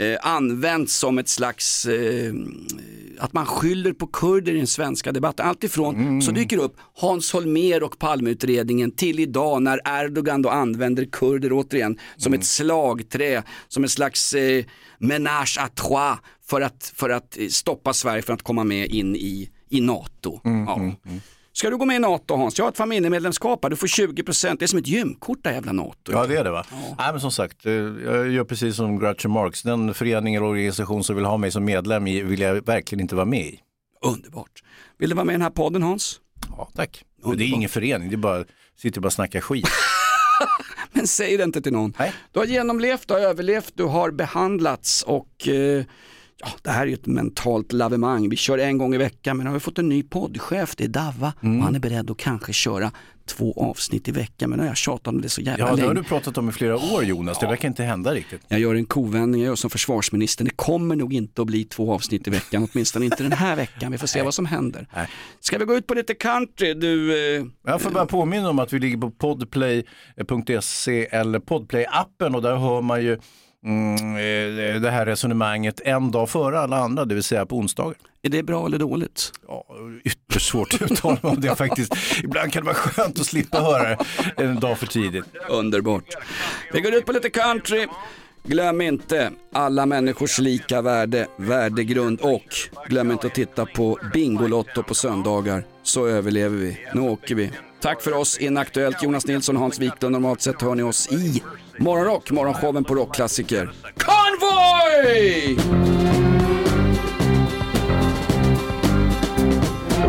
eh, använts som ett slags, eh, att man skyller på kurder i den svenska debatten. Alltifrån så dyker upp Hans Holmér och Palmeutredningen till idag när Erdogan då använder kurder återigen som ett slagträ, som en slags eh, menage à trois för att, för att eh, stoppa Sverige från att komma med in i, i NATO. ja. Ska du gå med i NATO Hans? Jag har ett familjemedlemskap här. du får 20%, det är som ett gymkort det här jävla NATO. Ja det är det va? Nej men som sagt, eh, jag gör precis som Groucho Marx. Den förening eller organisation som vill ha mig som medlem i vill jag verkligen inte vara med i. Underbart. Vill du vara med i den här podden Hans? Ja tack. Men det är ingen förening, det är bara, sitter bara och snackar skit. *laughs* Men säg det inte till någon. Du har genomlevt, du har överlevt, du har behandlats och eh, ja, det här är ju ett mentalt lavemang. Vi kör en gång i veckan men nu har vi fått en ny poddchef, det är Davva Mm. och han är beredd att kanske köra två avsnitt i veckan men nu har jag tjatat om det så jävla Ja det länge. har du pratat om i flera år Jonas, det verkar inte hända riktigt. Jag gör en kovändning, jag gör som försvarsministern. Det kommer nog inte att bli två avsnitt i veckan, åtminstone inte den här veckan. Vi får se vad som händer. Ska vi gå ut på lite country? Du, eh, Jag får bara påminna om att vi ligger på podplay.se eller podplay-appen och där hör man ju mm, eh, det här resonemanget en dag före alla andra, det vill säga på onsdagar. Är det bra eller dåligt? Ja, ytterst svårt att uttala mig om det faktiskt. Ibland kan det vara skönt att slippa höra det en dag för tidigt. Underbart. Vi går ut på lite country. Glöm inte alla människors lika värde, värdegrund och glöm inte att titta på Bingolotto på söndagar så överlever vi. Nu åker vi. Tack för oss, Inaktuellt, Jonas Nilsson Hans Wiklund. Normalt sett hör ni oss i Morgonrock, morgonshowen på Rockklassiker. Convoy!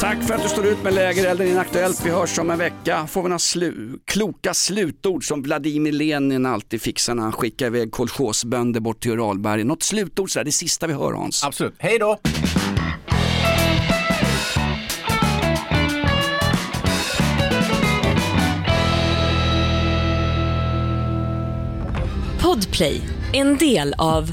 Tack för att du står ut med lägerelden Inaktuellt. Vi hörs om en vecka. Får vi några slu kloka slutord som Vladimir Lenin alltid fixar när han skickar iväg kolchosbönder bort till Uralbergen. Något slutord sådär, det sista vi hör Hans. Absolut. Hej då! Podplay, en del av